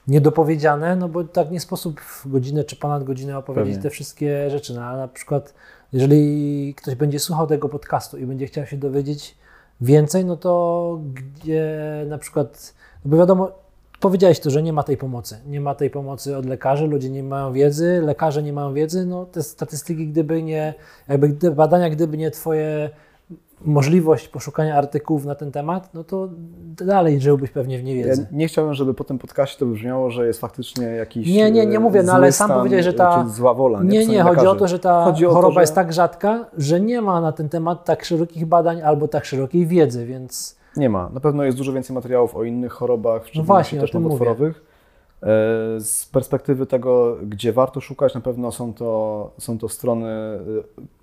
niedopowiedziane, no bo tak nie sposób w godzinę czy ponad godzinę opowiedzieć Pewnie. te wszystkie rzeczy. No, a na przykład, jeżeli ktoś będzie słuchał tego podcastu i będzie chciał się dowiedzieć więcej, no to gdzie na przykład, no bo wiadomo, powiedziałeś to, że nie ma tej pomocy. Nie ma tej pomocy od lekarzy, ludzie nie mają wiedzy, lekarze nie mają wiedzy. No te statystyki, gdyby nie, jakby badania, gdyby nie Twoje możliwość poszukania artykułów na ten temat, no to dalej żyłbyś pewnie w Ja niewiedzy. nie chciałem, żeby po tym podcastie to brzmiało, że jest faktycznie jakiś. Nie, nie, nie e, mówię, no ale sam stan, powiedziałeś, że e, ta- zła wola. Nie, nie, stronie chodzi o to, że ta to, choroba że- jest tak rzadka, że nie ma na ten temat tak szerokich badań albo tak szerokiej wiedzy, więc Nie ma. Na pewno jest dużo więcej materiałów o innych chorobach, szczególności No właśnie, też nowotworowych. E, Z perspektywy tego, gdzie warto szukać, na pewno są to, są to strony e,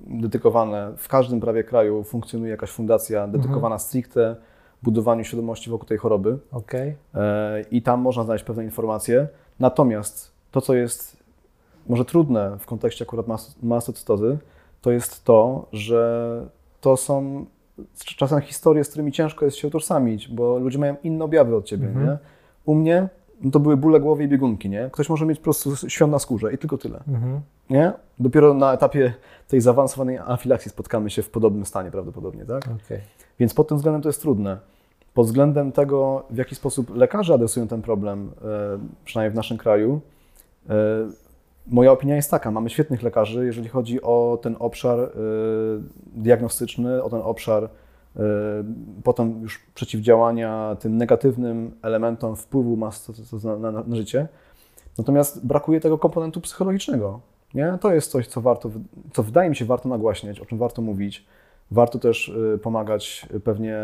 dedykowane. W każdym prawie kraju funkcjonuje jakaś fundacja dedykowana stricte budowaniu świadomości wokół tej choroby. okej. E, i tam można znaleźć pewne informacje. Natomiast to, co jest może trudne w kontekście akurat mas- mastocytozy, to jest to, że to są czasem historie, z którymi ciężko jest się utożsamić, bo ludzie mają inne objawy od ciebie. Mhm. Nie? U mnie no to były bóle głowy i biegunki. Nie? Ktoś może mieć po prostu świąt na skórze i tylko tyle. Mhm. Nie? Dopiero na etapie tej zaawansowanej anafilakcji spotkamy się w podobnym stanie prawdopodobnie. Tak? okej. Więc pod tym względem to jest trudne. Pod względem tego, w jaki sposób lekarze adresują ten problem, e, przynajmniej w naszym kraju, e, moja opinia jest taka: mamy świetnych lekarzy, jeżeli chodzi o ten obszar e, diagnostyczny, o ten obszar e, potem już przeciwdziałania tym negatywnym elementom wpływu mastocytozy na, na, życie. Natomiast brakuje tego komponentu psychologicznego. Nie? To jest coś, co warto, co wydaje mi się warto nagłaśniać, o czym warto mówić. Warto też y, pomagać y, pewnie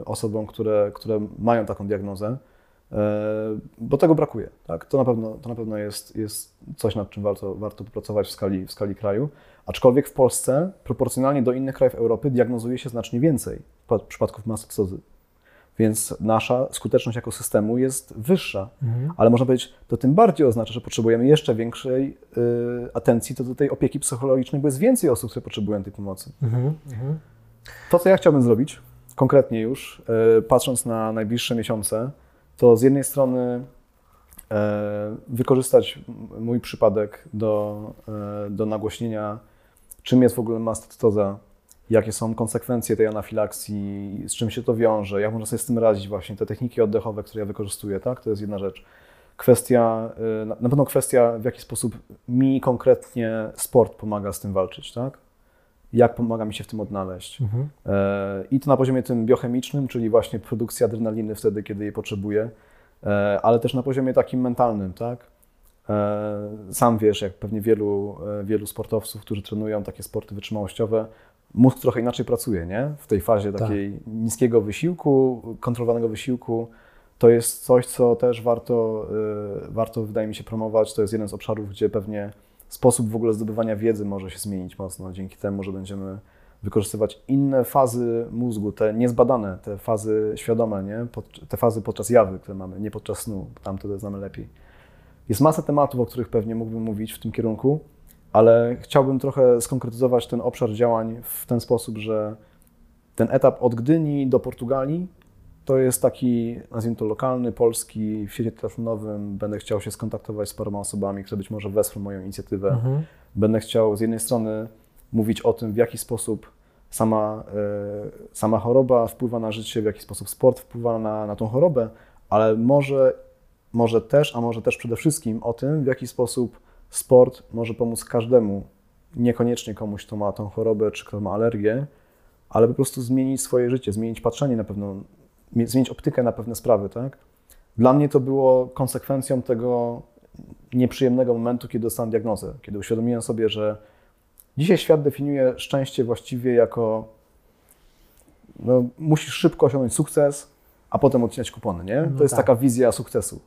y, osobom, które, które mają taką diagnozę, y, bo tego brakuje. Tak? To na pewno, to na pewno jest, jest coś, nad czym warto, warto popracować w skali, w skali kraju. Aczkolwiek w Polsce proporcjonalnie do innych krajów Europy diagnozuje się znacznie więcej pa- przypadków mastocytozy. Więc nasza skuteczność jako systemu jest wyższa. Mhm. Ale można powiedzieć, to tym bardziej oznacza, że potrzebujemy jeszcze większej y, atencji do, do tej opieki psychologicznej, bo jest więcej osób, które potrzebują tej pomocy. Mhm. Mhm. To, co ja chciałbym zrobić, konkretnie już, y, patrząc na najbliższe miesiące, to z jednej strony y, wykorzystać mój przypadek do, y, do nagłośnienia, czym jest w ogóle mastocytoza, jakie są konsekwencje tej anafilakcji, z czym się to wiąże, jak można sobie z tym radzić właśnie, te techniki oddechowe, które ja wykorzystuję, tak? To jest jedna rzecz. Kwestia, na na pewno kwestia, w jaki sposób mi konkretnie sport pomaga z tym walczyć, tak? Jak pomaga mi się w tym odnaleźć. Mhm. E, I to na poziomie tym biochemicznym, czyli właśnie produkcji adrenaliny wtedy, kiedy jej potrzebuję, e, ale też na poziomie takim mentalnym, tak? E, Sam wiesz, jak pewnie wielu, wielu sportowców, którzy trenują takie sporty wytrzymałościowe, mózg trochę inaczej pracuje, nie? W tej fazie Tak. takiej niskiego wysiłku, kontrolowanego wysiłku. To jest coś, co też warto, warto, wydaje mi się, promować. To jest jeden z obszarów, gdzie pewnie sposób w ogóle zdobywania wiedzy może się zmienić mocno dzięki temu, że będziemy wykorzystywać inne fazy mózgu, te niezbadane, te fazy świadome, nie? Te fazy podczas jawy, które mamy, nie podczas snu, tam to znamy lepiej. Jest masa tematów, o których pewnie mógłbym mówić w tym kierunku, ale chciałbym trochę skonkretyzować ten obszar działań w ten sposób, że ten etap od Gdyni do Portugalii To jest taki, nazwijmy to lokalny, polski, w świecie telefonowym. Będę chciał się skontaktować z paroma osobami, które być może wesprą moją inicjatywę. Mhm. Będę chciał z jednej strony mówić o tym, w jaki sposób sama, e, sama choroba wpływa na życie, w jaki sposób sport wpływa na, na tą chorobę, ale może, może też, a może też przede wszystkim o tym, w jaki sposób sport może pomóc każdemu, niekoniecznie komuś, kto ma tą chorobę czy kto ma alergię, ale po prostu zmienić swoje życie, zmienić patrzenie na pewną, mie- zmienić optykę na pewne sprawy, tak? Dla mnie to było konsekwencją tego nieprzyjemnego momentu, kiedy dostałem diagnozę, kiedy uświadomiłem sobie, że dzisiaj świat definiuje szczęście właściwie jako no, musisz szybko osiągnąć sukces, a potem odcinać kupony, nie? No To jest tak. taka wizja sukcesu.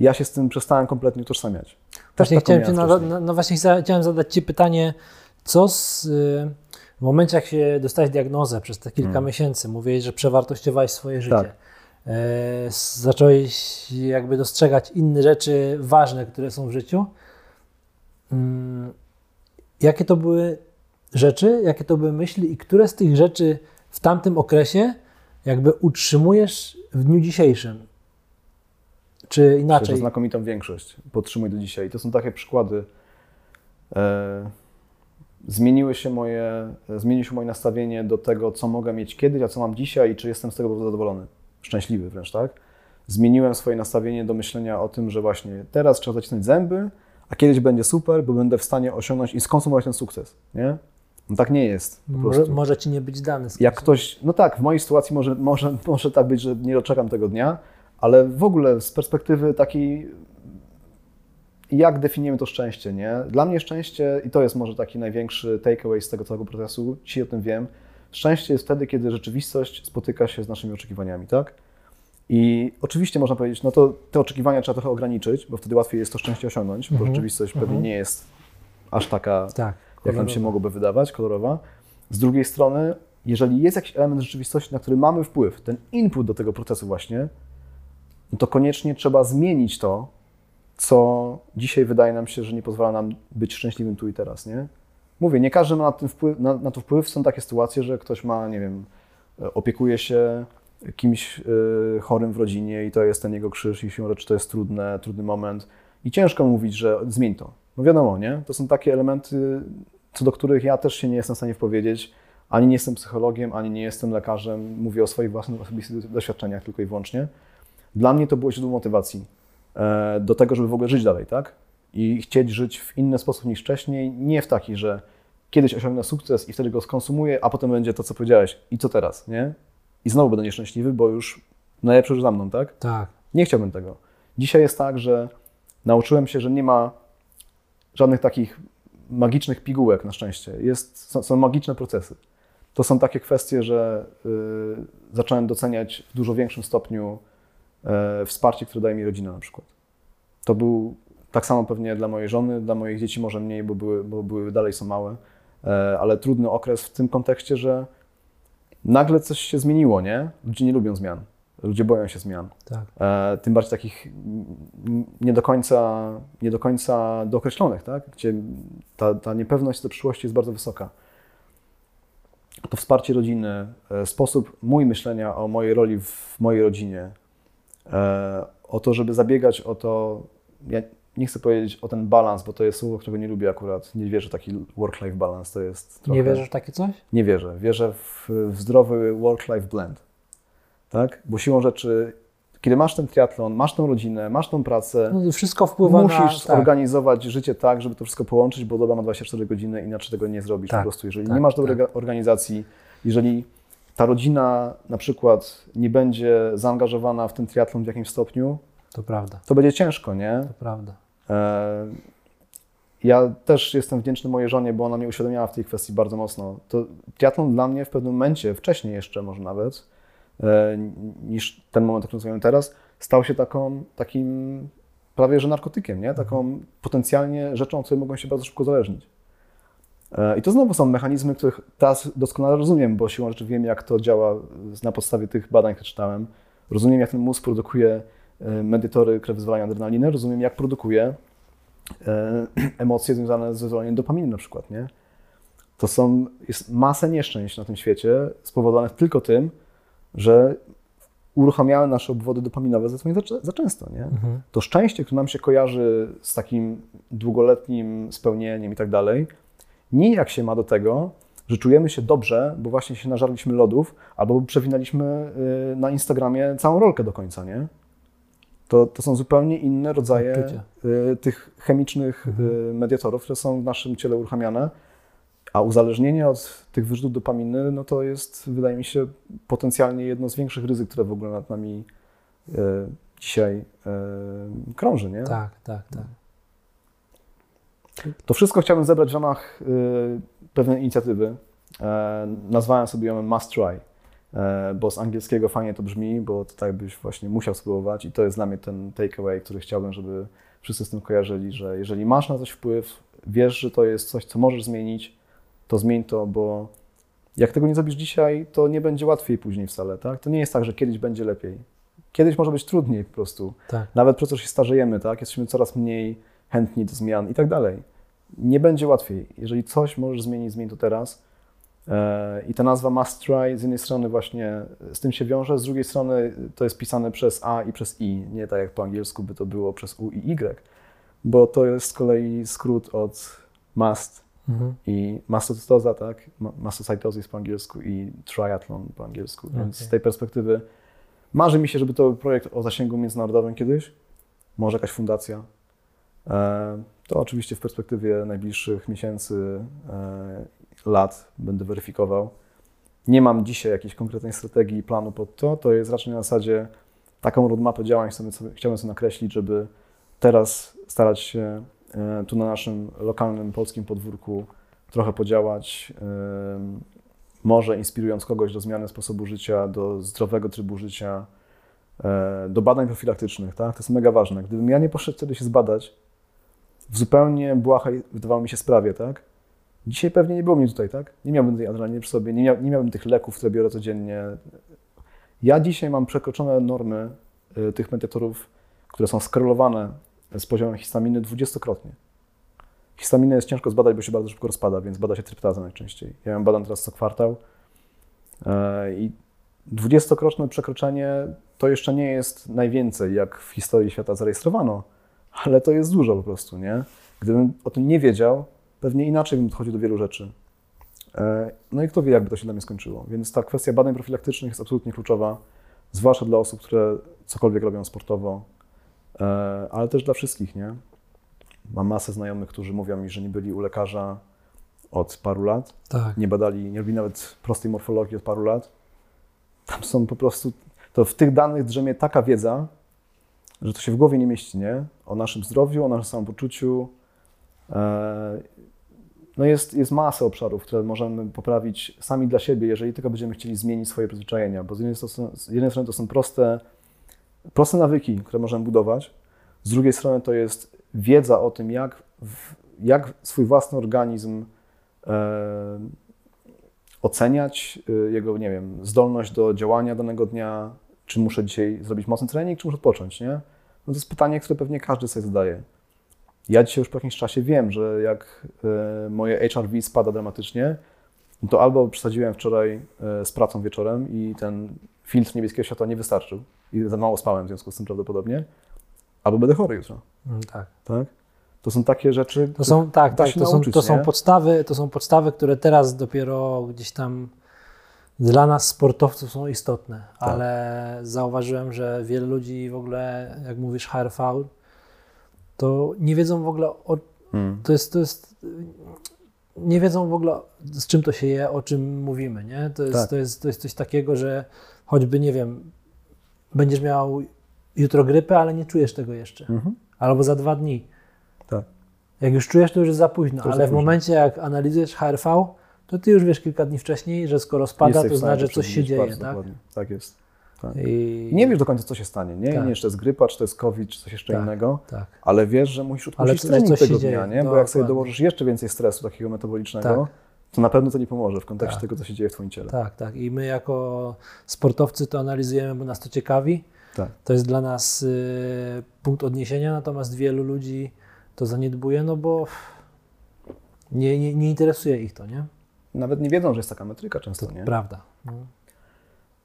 Ja się z tym przestałem kompletnie utożsamiać. Też Właśnie chciałem, no, właśnie chciałem zadać Ci pytanie, co z, y, w momencie, jak się dostałeś diagnozę przez te kilka Hmm. miesięcy, mówiłeś, że przewartościowałeś swoje życie. Tak. E, zacząłeś jakby dostrzegać inne rzeczy ważne, które są w życiu. Mm, jakie to były rzeczy, jakie to były myśli i które z tych rzeczy w tamtym okresie jakby utrzymujesz w dniu dzisiejszym? Czy inaczej? znakomitą większość podtrzymuję do dzisiaj. To są takie przykłady. E, zmieniły się moje, zmieniło się moje nastawienie do tego, co mogę mieć kiedyś, a co mam dzisiaj i czy jestem z tego zadowolony. Szczęśliwy wręcz, tak? Zmieniłem swoje nastawienie do myślenia o tym, że właśnie teraz trzeba zacisnąć zęby, a kiedyś będzie super, bo będę w stanie osiągnąć i skonsumować ten sukces, nie? No tak nie jest Może, może Ci nie być dany. z Jak ktoś, no tak, w mojej sytuacji może, może, może tak być, że nie doczekam tego dnia, ale w ogóle z perspektywy takiej, jak definiujemy to szczęście, nie? Dla mnie szczęście, i to jest może taki największy takeaway z tego całego procesu, dzisiaj o tym wiem, szczęście jest wtedy, kiedy rzeczywistość spotyka się z naszymi oczekiwaniami, tak? I oczywiście można powiedzieć, no to te oczekiwania trzeba trochę ograniczyć, bo wtedy łatwiej jest to szczęście osiągnąć, bo Mhm. rzeczywistość pewnie nie jest aż taka Tak. jak nam się mogłoby wydawać, kolorowa. Z drugiej strony, jeżeli jest jakiś element rzeczywistości, na który mamy wpływ, ten input do tego procesu właśnie, no to koniecznie trzeba zmienić to, co dzisiaj wydaje nam się, że nie pozwala nam być szczęśliwym tu i teraz, nie? Mówię, nie każdy ma na, wpływ, na, na to wpływ. Są takie sytuacje, że ktoś ma, nie wiem, e, opiekuje się kimś y, chorym w rodzinie i to jest ten jego krzyż i siłą rzeczy to jest trudne, trudny moment i ciężko mówić, że zmień to. No wiadomo, nie? To są takie elementy, co do których ja też się nie jestem w stanie powiedzieć. Ani nie jestem psychologiem, ani nie jestem lekarzem. Mówię o swoich własnych osobistych doświadczeniach tylko i wyłącznie. Dla mnie to było źródło motywacji do tego, żeby w ogóle żyć dalej, tak? I chcieć żyć w inny sposób niż wcześniej. Nie w taki, że kiedyś osiągnę sukces i wtedy go skonsumuję, a potem będzie to, co powiedziałeś. I co teraz, nie? I znowu będę nieszczęśliwy, bo już najlepsze już za mną, tak? Tak. Nie chciałbym tego. Dzisiaj jest tak, że nauczyłem się, że nie ma żadnych takich magicznych pigułek na szczęście. Jest, są, są magiczne procesy. To są takie kwestie, że y, zacząłem doceniać w dużo większym stopniu e, wsparcie, które daje mi rodzina na przykład. To był tak samo pewnie dla mojej żony, dla moich dzieci może mniej, bo były, bo były dalej są małe, e, ale trudny okres w tym kontekście, że nagle coś się zmieniło, nie? Ludzie nie lubią zmian. Ludzie boją się zmian. Tak. E, tym bardziej takich nie do końca, nie do końca dookreślonych, tak? gdzie ta, ta niepewność do przyszłości jest bardzo wysoka. To wsparcie rodziny, e, sposób mój myślenia o mojej roli w mojej rodzinie, e, o to, żeby zabiegać o to, ja nie chcę powiedzieć o ten balans, bo to jest słowo, którego nie lubię akurat, nie wierzę w taki work-life balance, to jest trochę... Nie wierzysz w takie coś? Nie wierzę. Wierzę w, w zdrowy work-life blend. Tak? Bo siłą rzeczy, kiedy masz ten triatlon, masz tą rodzinę, masz tą pracę, No, wszystko wpływa musisz na... Tak, zorganizować życie tak, żeby to wszystko połączyć, bo doba ma 24 godziny, inaczej tego nie zrobisz Tak, po prostu. Jeżeli tak, nie masz dobrej organizacji, jeżeli ta rodzina na przykład nie będzie zaangażowana w ten triatlon w jakimś stopniu, to prawda, to będzie ciężko, nie? to prawda. E, Ja też jestem wdzięczny mojej żonie, bo ona mnie uświadomiła w tej kwestii bardzo mocno. To triatlon dla mnie w pewnym momencie, wcześniej jeszcze może nawet, e, niż ten moment, o którym rozmawiamy teraz, stał się taką, takim prawie że narkotykiem, nie? taką potencjalnie rzeczą, od której mogą się bardzo szybko uzależnić. E, I to znowu są mechanizmy, których teraz doskonale rozumiem, bo siłą rzeczy wiem, jak to działa na podstawie tych badań, które czytałem. Rozumiem, jak ten mózg produkuje e, medytory, które wyzwalają adrenalinę, rozumiem, jak produkuje e, emocje związane z wyzwalaniem dopaminy na przykład, nie? To są, jest masę nieszczęść na tym świecie spowodowanych tylko tym, że uruchamiały nasze obwody dopaminowe zdecydowanie za, za często, nie? Mhm. To szczęście, które nam się kojarzy z takim długoletnim spełnieniem i tak dalej, nijak się ma do tego, że czujemy się dobrze, bo właśnie się nażarliśmy lodów, albo przewinęliśmy y, na Instagramie całą rolkę do końca, nie? To, to są zupełnie inne rodzaje y, tych chemicznych y, mediatorów, które są w naszym ciele uruchamiane, a uzależnienie od tych wyrzutów dopaminy, no to jest, wydaje mi się, potencjalnie jedno z większych ryzyk, które w ogóle nad nami dzisiaj krąży, nie? Tak, tak, tak. To wszystko chciałbym zebrać w ramach y, pewnej inicjatywy. E, nazwałem sobie ją Must Try, e, bo z angielskiego fajnie to brzmi, bo to tak byś właśnie musiał spróbować i to jest dla mnie ten takeaway, który chciałbym, żeby wszyscy z tym kojarzyli, że jeżeli masz na coś wpływ, wiesz, że to jest coś, co możesz zmienić, to zmień to, bo jak tego nie zrobisz dzisiaj, to nie będzie łatwiej później wcale, tak? To nie jest tak, że kiedyś będzie lepiej. Kiedyś może być trudniej po prostu. tak. Nawet przez to, że się starzejemy, tak? Jesteśmy coraz mniej chętni do zmian i tak dalej. Nie będzie łatwiej. Jeżeli coś możesz zmienić, zmień to teraz. E, I ta nazwa must try z jednej strony właśnie z tym się wiąże, z drugiej strony to jest pisane przez A i przez I, nie tak jak po angielsku by to było przez U i Y, bo to jest z kolei skrót od must Mhm. i mastocytoza, tak? Ma- Mastocytosis po angielsku i triathlon po angielsku. Więc Okej. z tej perspektywy marzy mi się, żeby to był projekt o zasięgu międzynarodowym kiedyś. Może jakaś fundacja. E, To oczywiście w perspektywie najbliższych miesięcy, e, lat będę weryfikował. Nie mam dzisiaj jakiejś konkretnej strategii i planu pod to. To jest raczej na zasadzie taką roadmapę działań chciałbym sobie nakreślić, żeby teraz starać się e, tu na naszym lokalnym polskim podwórku trochę podziałać. Może inspirując kogoś do zmiany sposobu życia, do zdrowego trybu życia, do badań profilaktycznych, tak? To jest mega ważne. Gdybym ja nie poszedł wtedy się zbadać w zupełnie błahej, wydawało mi się, sprawie, tak? Dzisiaj pewnie nie było mnie tutaj, tak? Nie miałbym tej adrenaliny przy sobie, nie, miał, nie miałbym tych leków, które biorę codziennie. Ja dzisiaj mam przekroczone normy y, tych mediatorów, które są skorelowane z poziomem histaminy dwudziestokrotnie. Histaminę jest ciężko zbadać, bo się bardzo szybko rozpada, więc bada się tryptazę najczęściej. Ja ją badam teraz co kwartał e, i dwudziestokrotne przekroczenie to jeszcze nie jest najwięcej, jak w historii świata zarejestrowano, ale to jest dużo po prostu, nie? Gdybym o tym nie wiedział, pewnie inaczej bym podchodził do wielu rzeczy. E, No i kto wie, jakby to się dla mnie skończyło. Więc ta kwestia badań profilaktycznych jest absolutnie kluczowa, zwłaszcza dla osób, które cokolwiek robią sportowo, e, ale też dla wszystkich, nie? Mam masę znajomych, którzy mówią mi, że nie byli u lekarza od paru lat, Tak. nie badali, nie robili nawet prostej morfologii od paru lat. Tam są po prostu, to w tych danych drzemie taka wiedza, że to się w głowie nie mieści, nie? O naszym zdrowiu, o naszym samopoczuciu. E, No jest, jest masa obszarów, które możemy poprawić sami dla siebie, jeżeli tylko będziemy chcieli zmienić swoje przyzwyczajenia, bo z jednej, strony- z jednej strony to są proste, proste nawyki, które możemy budować, z drugiej strony to jest wiedza o tym, jak, jak swój własny organizm e, oceniać, y, jego, nie wiem, zdolność do działania danego dnia, czy muszę dzisiaj zrobić mocny trening, czy muszę odpocząć, nie? No to jest pytanie, które pewnie każdy sobie zadaje. Ja dzisiaj już po jakimś czasie wiem, że jak e, moje HRV spada dramatycznie, no to albo przesadziłem wczoraj e, z pracą wieczorem i ten filtr niebieskiego światła nie wystarczył i za mało spałem w związku z tym prawdopodobnie, albo będę chory jutro, Mm, tak. tak? To są takie rzeczy, To są, tak, tak, to, są, nauczyć, to są podstawy, to są podstawy, które teraz dopiero gdzieś tam dla nas sportowców są istotne, Tak. ale zauważyłem, że wiele ludzi w ogóle, jak mówisz HRV, to nie wiedzą w ogóle o, Mm. to jest, to jest nie wiedzą w ogóle z czym to się je, o czym mówimy, nie? To jest, Tak. to jest, to jest coś takiego, że choćby, nie wiem, będziesz miał jutro grypę, ale nie czujesz tego jeszcze. Mhm. Albo za dwa dni. Tak. Jak już czujesz, to już jest za późno, To ale za w momencie, jak analizujesz HRV, to ty już wiesz kilka dni wcześniej, że skoro spada, to znaczy, że coś się dzieje, bardzo tak? dokładnie. Tak jest. Tak. I... Nie wiesz do końca, co się stanie, nie? Tak. Nie, czy to jest grypa, czy to jest COVID, czy coś jeszcze Tak. innego, Tak. ale wiesz, że musisz odpuścić trening coś się tego dzieje. dnia, nie? Bo jak sobie dołożysz jeszcze więcej stresu takiego metabolicznego, Tak. to na pewno to nie pomoże w kontekście Tak. tego, co się dzieje w twoim ciele. Tak, tak. I my jako sportowcy to analizujemy, bo nas to ciekawi. Tak. To jest dla nas y, punkt odniesienia, natomiast wielu ludzi to zaniedbuje, no bo nie, nie, nie interesuje ich to, nie? Nawet nie wiedzą, że jest taka metryka często, nie? Prawda. No.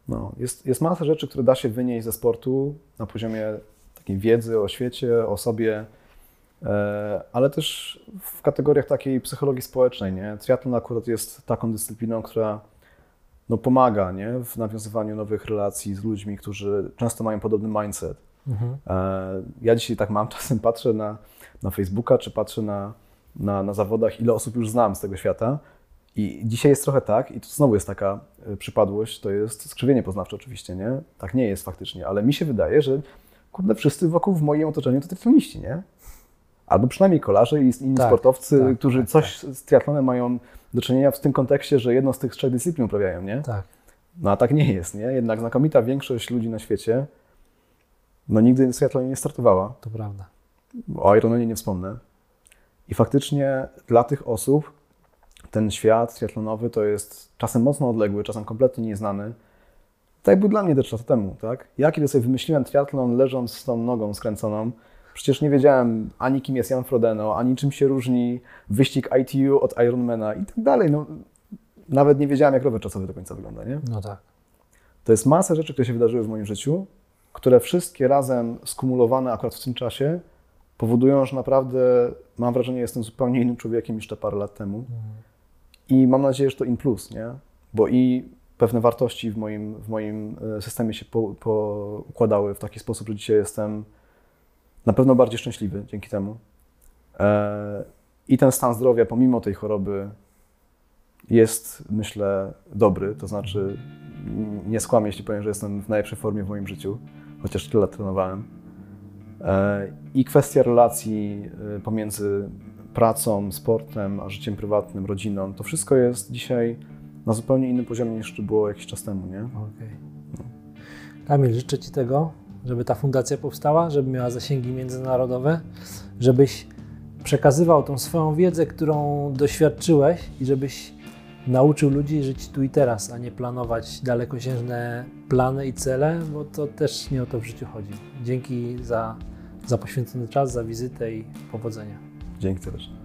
No, jest, jest masa rzeczy, które da się wynieść ze sportu na poziomie takiej wiedzy o świecie, o sobie, e, ale też w kategoriach takiej psychologii społecznej. Nie? Triatlon akurat jest taką dyscypliną, która no, pomaga nie? w nawiązywaniu nowych relacji z ludźmi, którzy często mają podobny mindset. Mhm. E, Ja dzisiaj tak mam, czasem patrzę na, na Facebooka, czy patrzę na, na, na zawodach, ile osób już znam z tego świata. I dzisiaj jest trochę tak, i tu znowu jest taka e, przypadłość, to jest skrzywienie poznawcze oczywiście, nie? Tak nie jest faktycznie, ale mi się wydaje, że kurde, wszyscy wokół w moim otoczeniu to triatloniści, nie? Albo przynajmniej kolarze i inni Tak, sportowcy, tak, którzy tak, coś z triatlonem mają do czynienia w tym kontekście, że jedną z tych trzech dyscyplin uprawiają, nie? Tak. No a tak nie jest, nie? Jednak znakomita większość ludzi na świecie no nigdy w triatlonie nie startowała. To prawda. O Ironmanie nie wspomnę. I faktycznie dla tych osób ten świat triatlonowy to jest czasem mocno odległy, czasem kompletnie nieznany. Tak był dla mnie też lata temu, tak? Ja kiedy sobie wymyśliłem triatlon leżąc z tą nogą skręconą, przecież nie wiedziałem ani kim jest Jan Frodeno, ani czym się różni wyścig ITU od Ironmana i tak dalej. No, nawet nie wiedziałem jak rower czasowy do końca wygląda, nie? No tak. To jest masa rzeczy, które się wydarzyły w moim życiu, które wszystkie razem skumulowane akurat w tym czasie powodują, że naprawdę mam wrażenie, że jestem zupełnie innym człowiekiem niż te parę lat temu. I mam nadzieję, że to in plus, nie? Bo i pewne wartości w moim, w moim e, systemie się po, poukładały w taki sposób, że dzisiaj jestem na pewno bardziej szczęśliwy dzięki temu. E, I ten stan zdrowia, pomimo tej choroby, jest, myślę, dobry. To znaczy, nie skłamię, jeśli powiem, że jestem w najlepszej formie w moim życiu, chociaż tyle trenowałem. E, I kwestia relacji pomiędzy pracą, sportem, a życiem prywatnym, rodziną, to wszystko jest dzisiaj na zupełnie innym poziomie niż to było jakiś czas temu, nie? Okej. Kamil, życzę Ci tego, żeby ta fundacja powstała, żeby miała zasięgi międzynarodowe, żebyś przekazywał tą swoją wiedzę, którą doświadczyłeś i żebyś nauczył ludzi żyć tu i teraz, a nie planować dalekosiężne plany i cele, bo to też nie o to w życiu chodzi. Dzięki za, za poświęcony czas, za wizytę i powodzenia. Dzięki serdecznie.